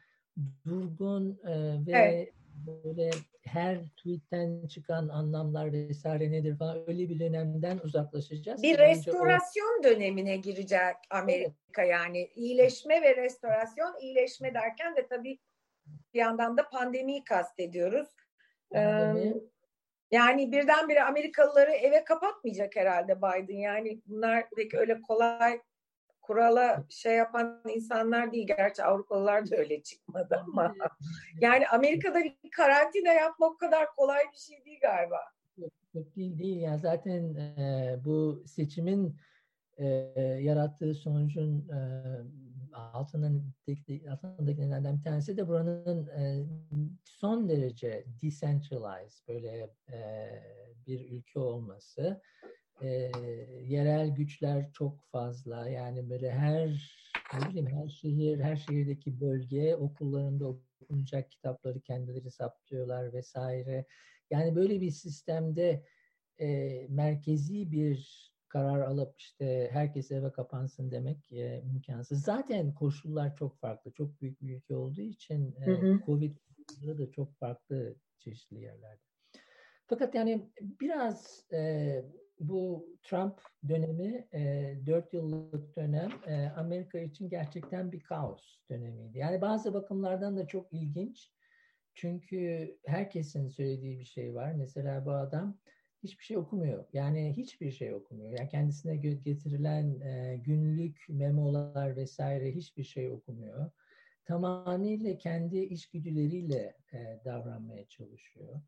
durgun e, ve evet. böyle her tweetten çıkan anlamlar vesaire nedir falan öyle bir dönemden uzaklaşacağız. Bir restorasyon o... dönemine girecek Amerika evet. yani iyileşme ve restorasyon iyileşme derken de tabii bir yandan da pandemiyi kastediyoruz. Pandemi. Ee, yani birdenbire Amerikalıları eve kapatmayacak herhalde Biden. Yani bunlar pek öyle kolay kurala şey yapan insanlar değil. Gerçi Avrupalılar da öyle çıkmadı ama. Yani Amerika'da bir karantina yapmak o kadar kolay bir şey değil galiba. Yok, yok değil değil. Yani zaten e, bu seçimin e, yarattığı sonucun e, altındaki, altındaki nedenlerden bir tanesi de buranın e, son derece decentralized böyle e, bir ülke olması. E, yerel güçler çok fazla yani böyle her ne bileyim her şehir, her şehirdeki bölge okullarında okunacak kitapları kendileri saplıyorlar vesaire. Yani böyle bir sistemde e, merkezi bir karar alıp işte herkes eve kapansın demek e, imkansız. Zaten koşullar çok farklı. Çok büyük bir ülke olduğu için e, hı hı. Covid da çok farklı çeşitli yerlerde. Fakat yani biraz e, bu Trump dönemi, e, 4 yıllık dönem e, Amerika için gerçekten bir kaos dönemiydi. Yani bazı bakımlardan da çok ilginç. Çünkü herkesin söylediği bir şey var. Mesela bu adam hiçbir şey okumuyor. Yani hiçbir şey okumuyor. Yani kendisine getirilen e, günlük memolar vesaire hiçbir şey okumuyor. Tamamıyla kendi işgüdüleriyle e, davranmaya çalışıyor.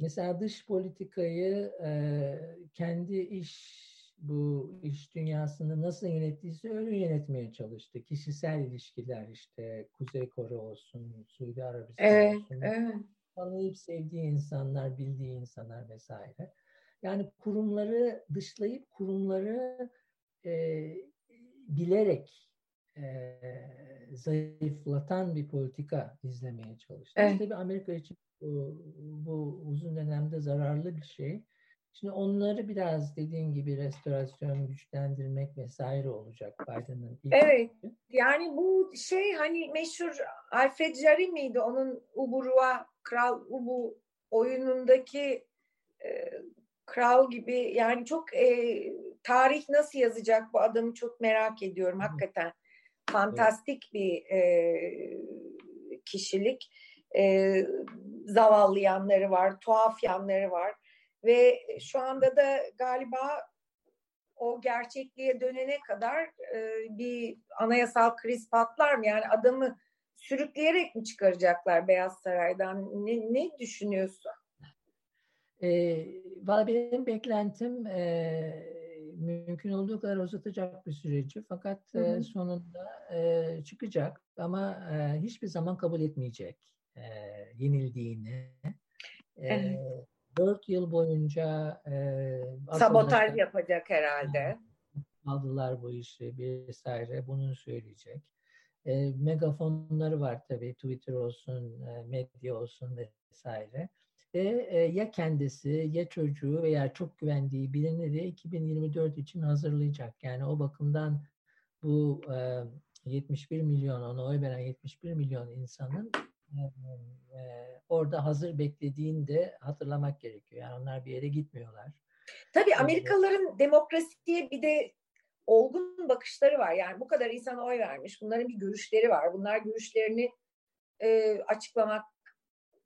Mesela dış politikayı e, kendi iş bu iş dünyasını nasıl yönettiyse öyle yönetmeye çalıştı. Kişisel ilişkiler işte Kuzey Kore olsun, Suudi Arabistan evet, olsun. Evet. Tanıyıp sevdiği insanlar, bildiği insanlar vesaire. Yani kurumları dışlayıp kurumları e, bilerek e, zayıflatan bir politika izlemeye çalıştı. Evet. Tabii Amerika için bu, bu uzun dönemde zararlı bir şey. Şimdi onları biraz dediğin gibi restorasyon, güçlendirmek vesaire olacak Biden'ın. Evet. Gibi. Yani bu şey hani meşhur Alfred Jarry miydi? Onun Uburua, Kral Ubu oyunundaki e, kral gibi yani çok e, tarih nasıl yazacak bu adamı çok merak ediyorum hakikaten. Fantastik bir e, kişilik. E, zavallı yanları var, tuhaf yanları var ve şu anda da galiba o gerçekliğe dönene kadar e, bir anayasal kriz patlar mı? Yani adamı sürükleyerek mi çıkaracaklar Beyaz Saray'dan? Ne, ne düşünüyorsun? E, Valla benim beklentim e, mümkün olduğu kadar uzatacak bir süreci fakat hı hı. Sonunda e, çıkacak ama e, hiçbir zaman kabul etmeyecek e, yenildiğini. E, Dört yıl boyunca sabotaj yapacak herhalde. Aldılar bu işi vesaire bunu söyleyecek. E, megafonları var tabii Twitter olsun, medya olsun vesaire ve e, ya kendisi ya çocuğu veya çok güvendiği birini de 2024 için hazırlayacak. Yani o bakımdan bu e, 71 milyon, ona oy veren 71 milyon insanın e, e, orada hazır beklediğini de hatırlamak gerekiyor. Yani onlar bir yere gitmiyorlar. Tabii Amerikalıların demokrasiye bir de olgun bakışları var. Yani bu kadar insan oy vermiş. Bunların bir görüşleri var. Bunlar görüşlerini e, açıklamak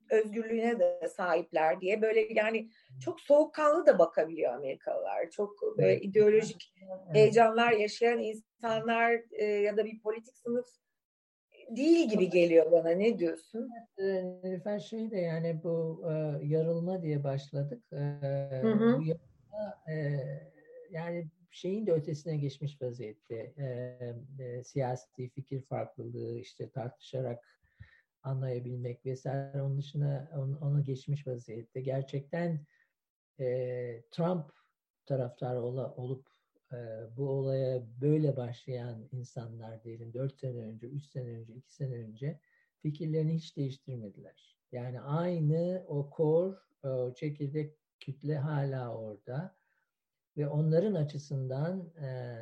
özgürlüğüne de sahipler diye böyle yani çok soğukkanlı da bakabiliyor Amerikalılar. Çok böyle ideolojik heyecanlar yaşayan insanlar e, ya da bir politik sınıf değil gibi geliyor bana. Ne diyorsun? Nilüfer şey de yani bu e, yarılma diye başladık. E, hı hı. Bu yarılma e, yani şeyin de ötesine geçmiş vaziyette. E, e, siyasi fikir farklılığı işte tartışarak anlayabilmek vesaire onun dışında onu, onu geçmiş vaziyette. Gerçekten e, Trump taraftarı ol, olup e, bu olaya böyle başlayan insanlar diyelim 4 sene önce, 3 sene önce, 2 sene önce fikirlerini hiç değiştirmediler. Yani aynı o core, o çekirdek kütle hala orada ve onların açısından e,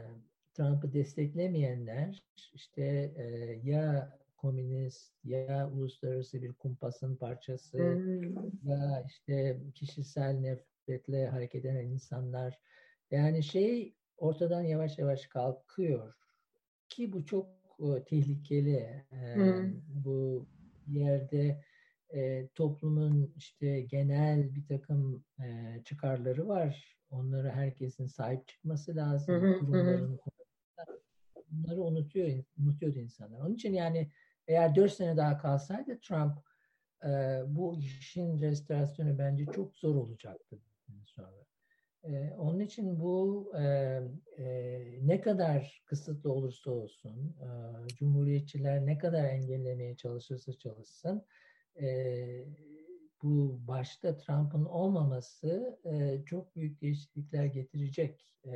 Trump'ı desteklemeyenler işte e, ya komünist ya uluslararası bir kumpasın parçası hmm. ya işte kişisel nefretle hareket eden insanlar. Yani şey ortadan yavaş yavaş kalkıyor ki bu çok e, tehlikeli. E, hmm. Bu yerde e, toplumun işte genel bir takım e, çıkarları var. Onlara herkesin sahip çıkması lazım. Kurumların bunları unutuyor, unutuyordu insanlar. Onun için yani eğer dört sene daha kalsaydı Trump e, bu işin restorasyonu bence çok zor olacaktı sonra. E, onun için bu e, e, ne kadar kısıtlı olursa olsun, e, cumhuriyetçiler ne kadar engellemeye çalışırsa çalışsın, e, bu başta Trump'ın olmaması e, çok büyük değişiklikler getirecek e,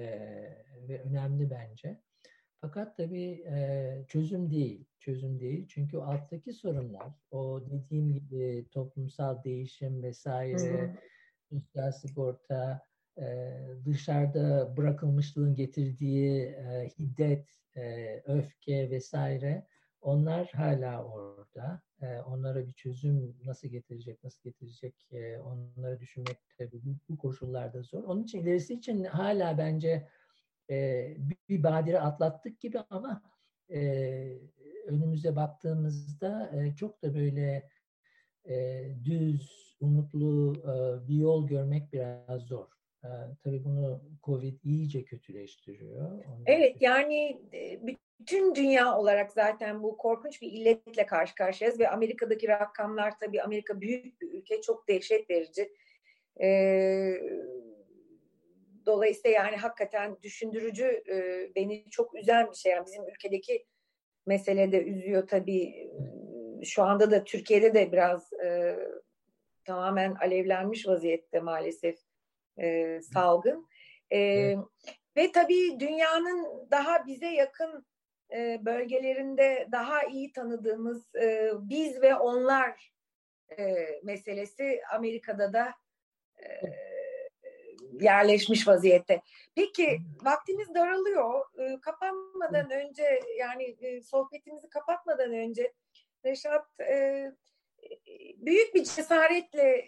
ve önemli bence. Fakat tabii e, çözüm değil, çözüm değil. Çünkü alttaki sorunlar, o dediğim gibi toplumsal değişim vesaire, sosyal sigorta, e, dışarıda bırakılmışlığın getirdiği e, hiddet, e, öfke vesaire, onlar hala orada. E, onlara bir çözüm nasıl getirecek, nasıl getirecek, e, onları düşünmek tabii bu, bu koşullarda zor. Onun için ilerisi için hala bence e, bir badire atlattık gibi ama e, önümüze baktığımızda e, çok da böyle e, düz, umutlu e, bir yol görmek biraz zor. E, tabii bunu Covid iyice kötüleştiriyor. Evet yani bütün dünya olarak zaten bu korkunç bir illetle karşı karşıyayız ve Amerika'daki rakamlar tabii Amerika büyük bir ülke çok dehşet verici. Ee, Dolayısıyla yani hakikaten düşündürücü e, beni çok üzen bir şey. Yani bizim ülkedeki mesele de üzüyor tabii. Şu anda da Türkiye'de de biraz e, tamamen alevlenmiş vaziyette maalesef e, salgın. E, evet. Ve tabii dünyanın daha bize yakın e, bölgelerinde daha iyi tanıdığımız e, biz ve onlar e, meselesi Amerika'da da e, yerleşmiş vaziyette. Peki vaktimiz daralıyor. E, kapanmadan önce yani e, sohbetimizi kapatmadan önce Reşat e, büyük bir cesaretle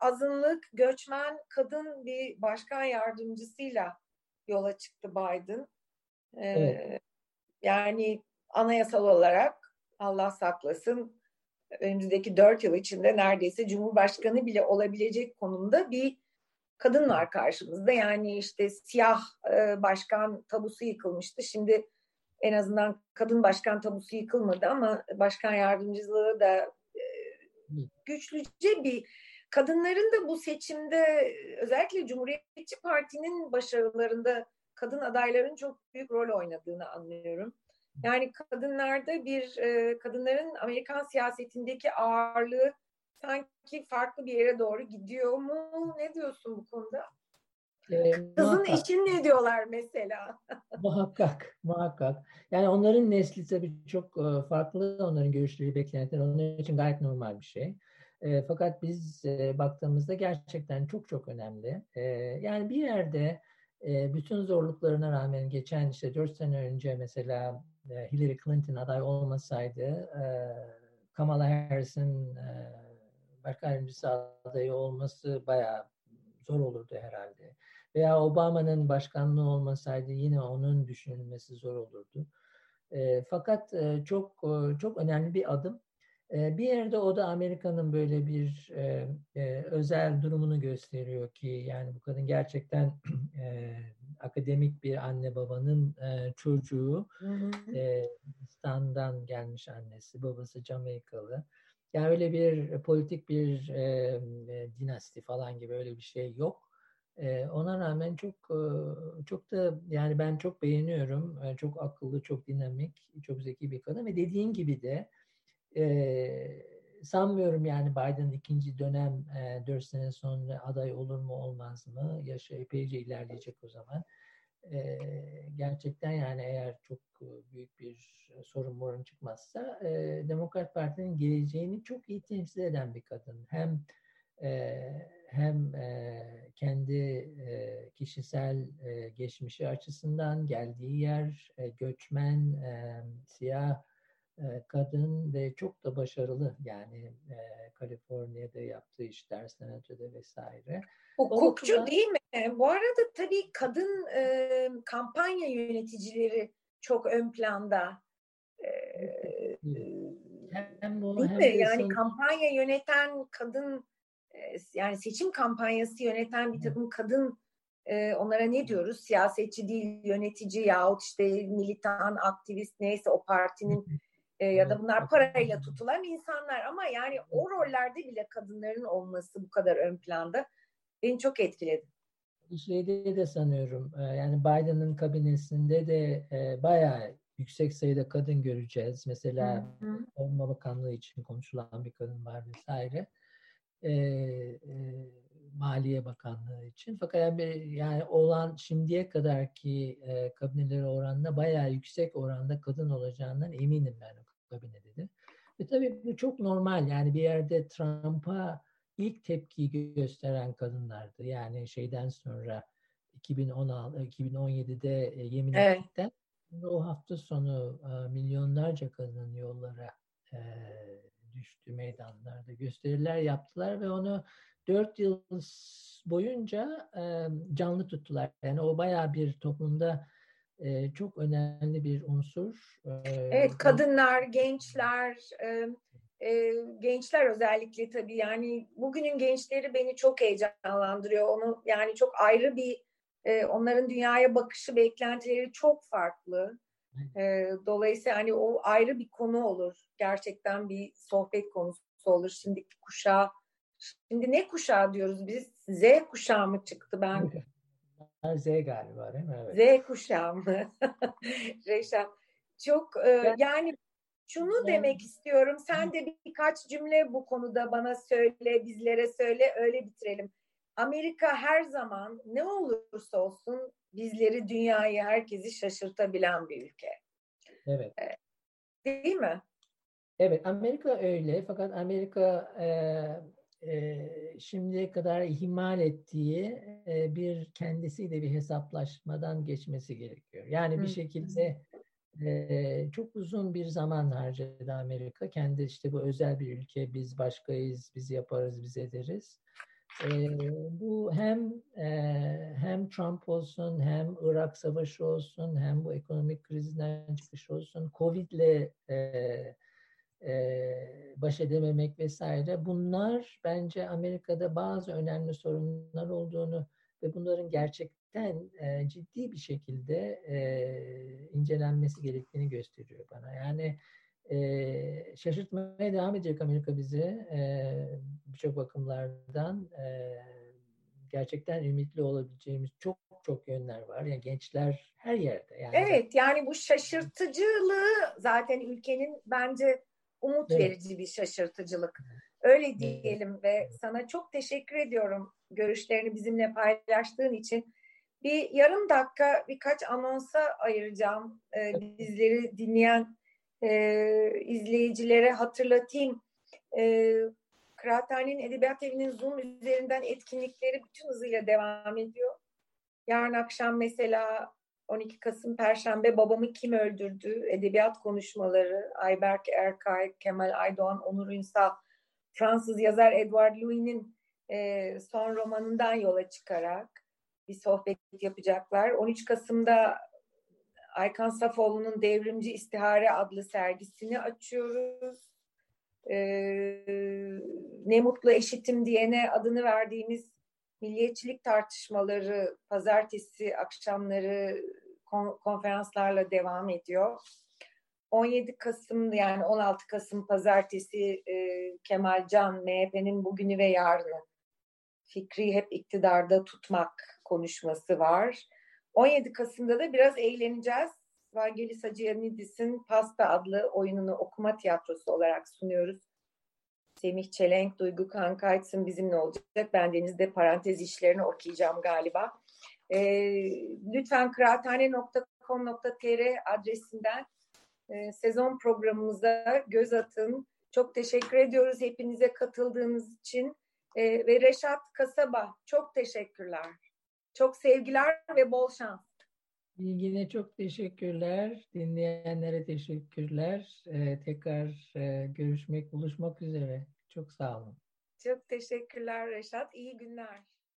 azınlık, göçmen, kadın bir başkan yardımcısıyla yola çıktı Biden. Evet. Yani anayasal olarak Allah saklasın önümüzdeki dört yıl içinde neredeyse Cumhurbaşkanı bile olabilecek konumda bir kadın var karşımızda. Yani işte siyah e, başkan tabusu yıkılmıştı. Şimdi en azından kadın başkan tabusu yıkılmadı ama başkan yardımcılığı da e, güçlüce bir kadınların da bu seçimde özellikle Cumhuriyetçi Parti'nin başarılarında kadın adayların çok büyük rol oynadığını anlıyorum. Yani kadınlarda bir e, kadınların Amerikan siyasetindeki ağırlığı sanki farklı bir yere doğru gidiyor mu? Ne diyorsun bu konuda? Ee, Kızın muhakkak. için ne diyorlar mesela? *laughs* muhakkak, muhakkak. Yani onların nesli tabii çok e, farklı, onların görüşleri, beklentileri onun için gayet normal bir şey. E, fakat biz e, baktığımızda gerçekten çok çok önemli. E, yani bir yerde e, bütün zorluklarına rağmen geçen işte dört sene önce mesela e, Hillary Clinton aday olmasaydı e, Kamala Harris'in e, başkan yardımcısı adayı olması bayağı zor olurdu herhalde. Veya Obama'nın başkanlığı olmasaydı yine onun düşünülmesi zor olurdu. E, fakat e, çok e, çok önemli bir adım. E, bir yerde o da Amerika'nın böyle bir e, e, özel durumunu gösteriyor ki yani bu kadın gerçekten *clears throat* e, akademik bir anne babanın e, çocuğu. Hı hı. E, Hindistan'dan gelmiş annesi, babası Jamaikalı. Yani öyle bir politik bir e, e, dinasti falan gibi öyle bir şey yok. E, ona rağmen çok e, çok da yani ben çok beğeniyorum. E, çok akıllı, çok dinamik, çok zeki bir kadın ve dediğin gibi de e, sanmıyorum yani Biden ikinci dönem e, 4 sene sonra aday olur mu olmaz mı? Yaşı epeyce ilerleyecek o zaman. E, gerçekten yani eğer çok büyük bir sorun morun çıkmazsa e, Demokrat Parti'nin geleceğini çok iyi temsil eden bir kadın. Hem e, hem e, kendi e, kişisel e, geçmişi açısından geldiği yer, e, göçmen, e, siyah kadın ve çok da başarılı yani e, Kaliforniya'da yaptığı işler, senatoda vesaire. Hukukçu bakımdan... değil mi? Bu arada tabii kadın e, kampanya yöneticileri çok ön planda. E, hem bu, değil hem mi? Yani son... kampanya yöneten kadın e, yani seçim kampanyası yöneten bir takım kadın e, onlara ne diyoruz? Siyasetçi değil, yönetici yahut işte militan, aktivist neyse o partinin e, ya da bunlar parayla tutulan insanlar ama yani o rollerde bile kadınların olması bu kadar ön planda beni çok etkiledi. Şeyde de sanıyorum e, yani Biden'ın kabinesinde de e, bayağı yüksek sayıda kadın göreceğiz. Mesela Savunma Bakanlığı için konuşulan bir kadın var vesaire. E, e, Maliye Bakanlığı için. Fakat yani, yani olan şimdiye kadarki e, kabineleri oranında bayağı yüksek oranda kadın olacağından eminim ben kabinede de. Ve tabii bu çok normal. Yani bir yerde Trump'a ilk tepkiyi gösteren kadınlardı. Yani şeyden sonra 2016 2017'de e, yemin evet. ettikten o hafta sonu e, milyonlarca kadın yollara e, düştü meydanlarda gösteriler yaptılar ve onu dört yıl boyunca canlı tuttular. Yani o bayağı bir toplumda e, çok önemli bir unsur. E, evet, kadınlar, gençler, e, e, gençler özellikle tabii yani bugünün gençleri beni çok heyecanlandırıyor. Onu yani çok ayrı bir e, onların dünyaya bakışı, beklentileri çok farklı. E, dolayısıyla hani o ayrı bir konu olur. Gerçekten bir sohbet konusu olur. Şimdiki kuşağı Şimdi ne kuşağı diyoruz biz? Z kuşağı mı çıktı ben? Z galiba değil mi? Evet. Z kuşağı mı? *laughs* Reşat. Çok e, yani şunu demek istiyorum. Sen de birkaç cümle bu konuda bana söyle, bizlere söyle, öyle bitirelim. Amerika her zaman ne olursa olsun bizleri, dünyayı, herkesi şaşırtabilen bir ülke. Evet. E, değil mi? Evet, Amerika öyle. Fakat Amerika e, şimdiye kadar ihmal ettiği bir kendisiyle bir hesaplaşmadan geçmesi gerekiyor. Yani bir şekilde çok uzun bir zaman harcadı Amerika. Kendi işte bu özel bir ülke, biz başkayız, biz yaparız, biz ederiz. Bu hem hem Trump olsun, hem Irak Savaşı olsun, hem bu ekonomik krizden çıkış olsun, Covid'le e, baş edememek vesaire. Bunlar bence Amerika'da bazı önemli sorunlar olduğunu ve bunların gerçekten ciddi bir şekilde incelenmesi gerektiğini gösteriyor bana. Yani şaşırtmaya devam edecek Amerika bizi birçok bakımlardan. gerçekten ümitli olabileceğimiz çok çok yönler var. Yani gençler her yerde. Yani evet yani bu şaşırtıcılığı zaten ülkenin bence umut evet. verici bir şaşırtıcılık. Öyle diyelim ve sana çok teşekkür ediyorum görüşlerini bizimle paylaştığın için. Bir yarım dakika birkaç anonsa ayıracağım. Ee, bizleri dinleyen e, izleyicilere hatırlatayım. E, Kıraathane'nin Edebiyat Evi'nin Zoom üzerinden etkinlikleri bütün hızıyla devam ediyor. Yarın akşam mesela 12 Kasım Perşembe Babamı Kim Öldürdü? Edebiyat konuşmaları Ayberk Erkay, Kemal Aydoğan, Onur Ünsal, Fransız yazar Edward Louis'nin e, son romanından yola çıkarak bir sohbet yapacaklar. 13 Kasım'da Aykan Safoğlu'nun Devrimci İstihare adlı sergisini açıyoruz. Ee, ne mutlu eşitim diyene adını verdiğimiz milliyetçilik tartışmaları pazartesi akşamları konferanslarla devam ediyor. 17 Kasım yani 16 Kasım pazartesi e, Kemal Can MHP'nin bugünü ve yarını fikri hep iktidarda tutmak konuşması var. 17 Kasım'da da biraz eğleneceğiz. Vangelis Hacıyanidis'in Pasta adlı oyununu okuma tiyatrosu olarak sunuyoruz. Semih Çelenk, Duygu Kankaytsın bizimle olacak. Ben denizde parantez işlerini okuyacağım galiba. E, lütfen kıraathane.com.tr adresinden e, sezon programımıza göz atın. Çok teşekkür ediyoruz hepinize katıldığınız için. E, ve Reşat Kasaba çok teşekkürler. Çok sevgiler ve bol şans. Bilgine çok teşekkürler. Dinleyenlere teşekkürler. Ee, tekrar e, görüşmek, buluşmak üzere. Çok sağ olun. Çok teşekkürler Reşat. İyi günler.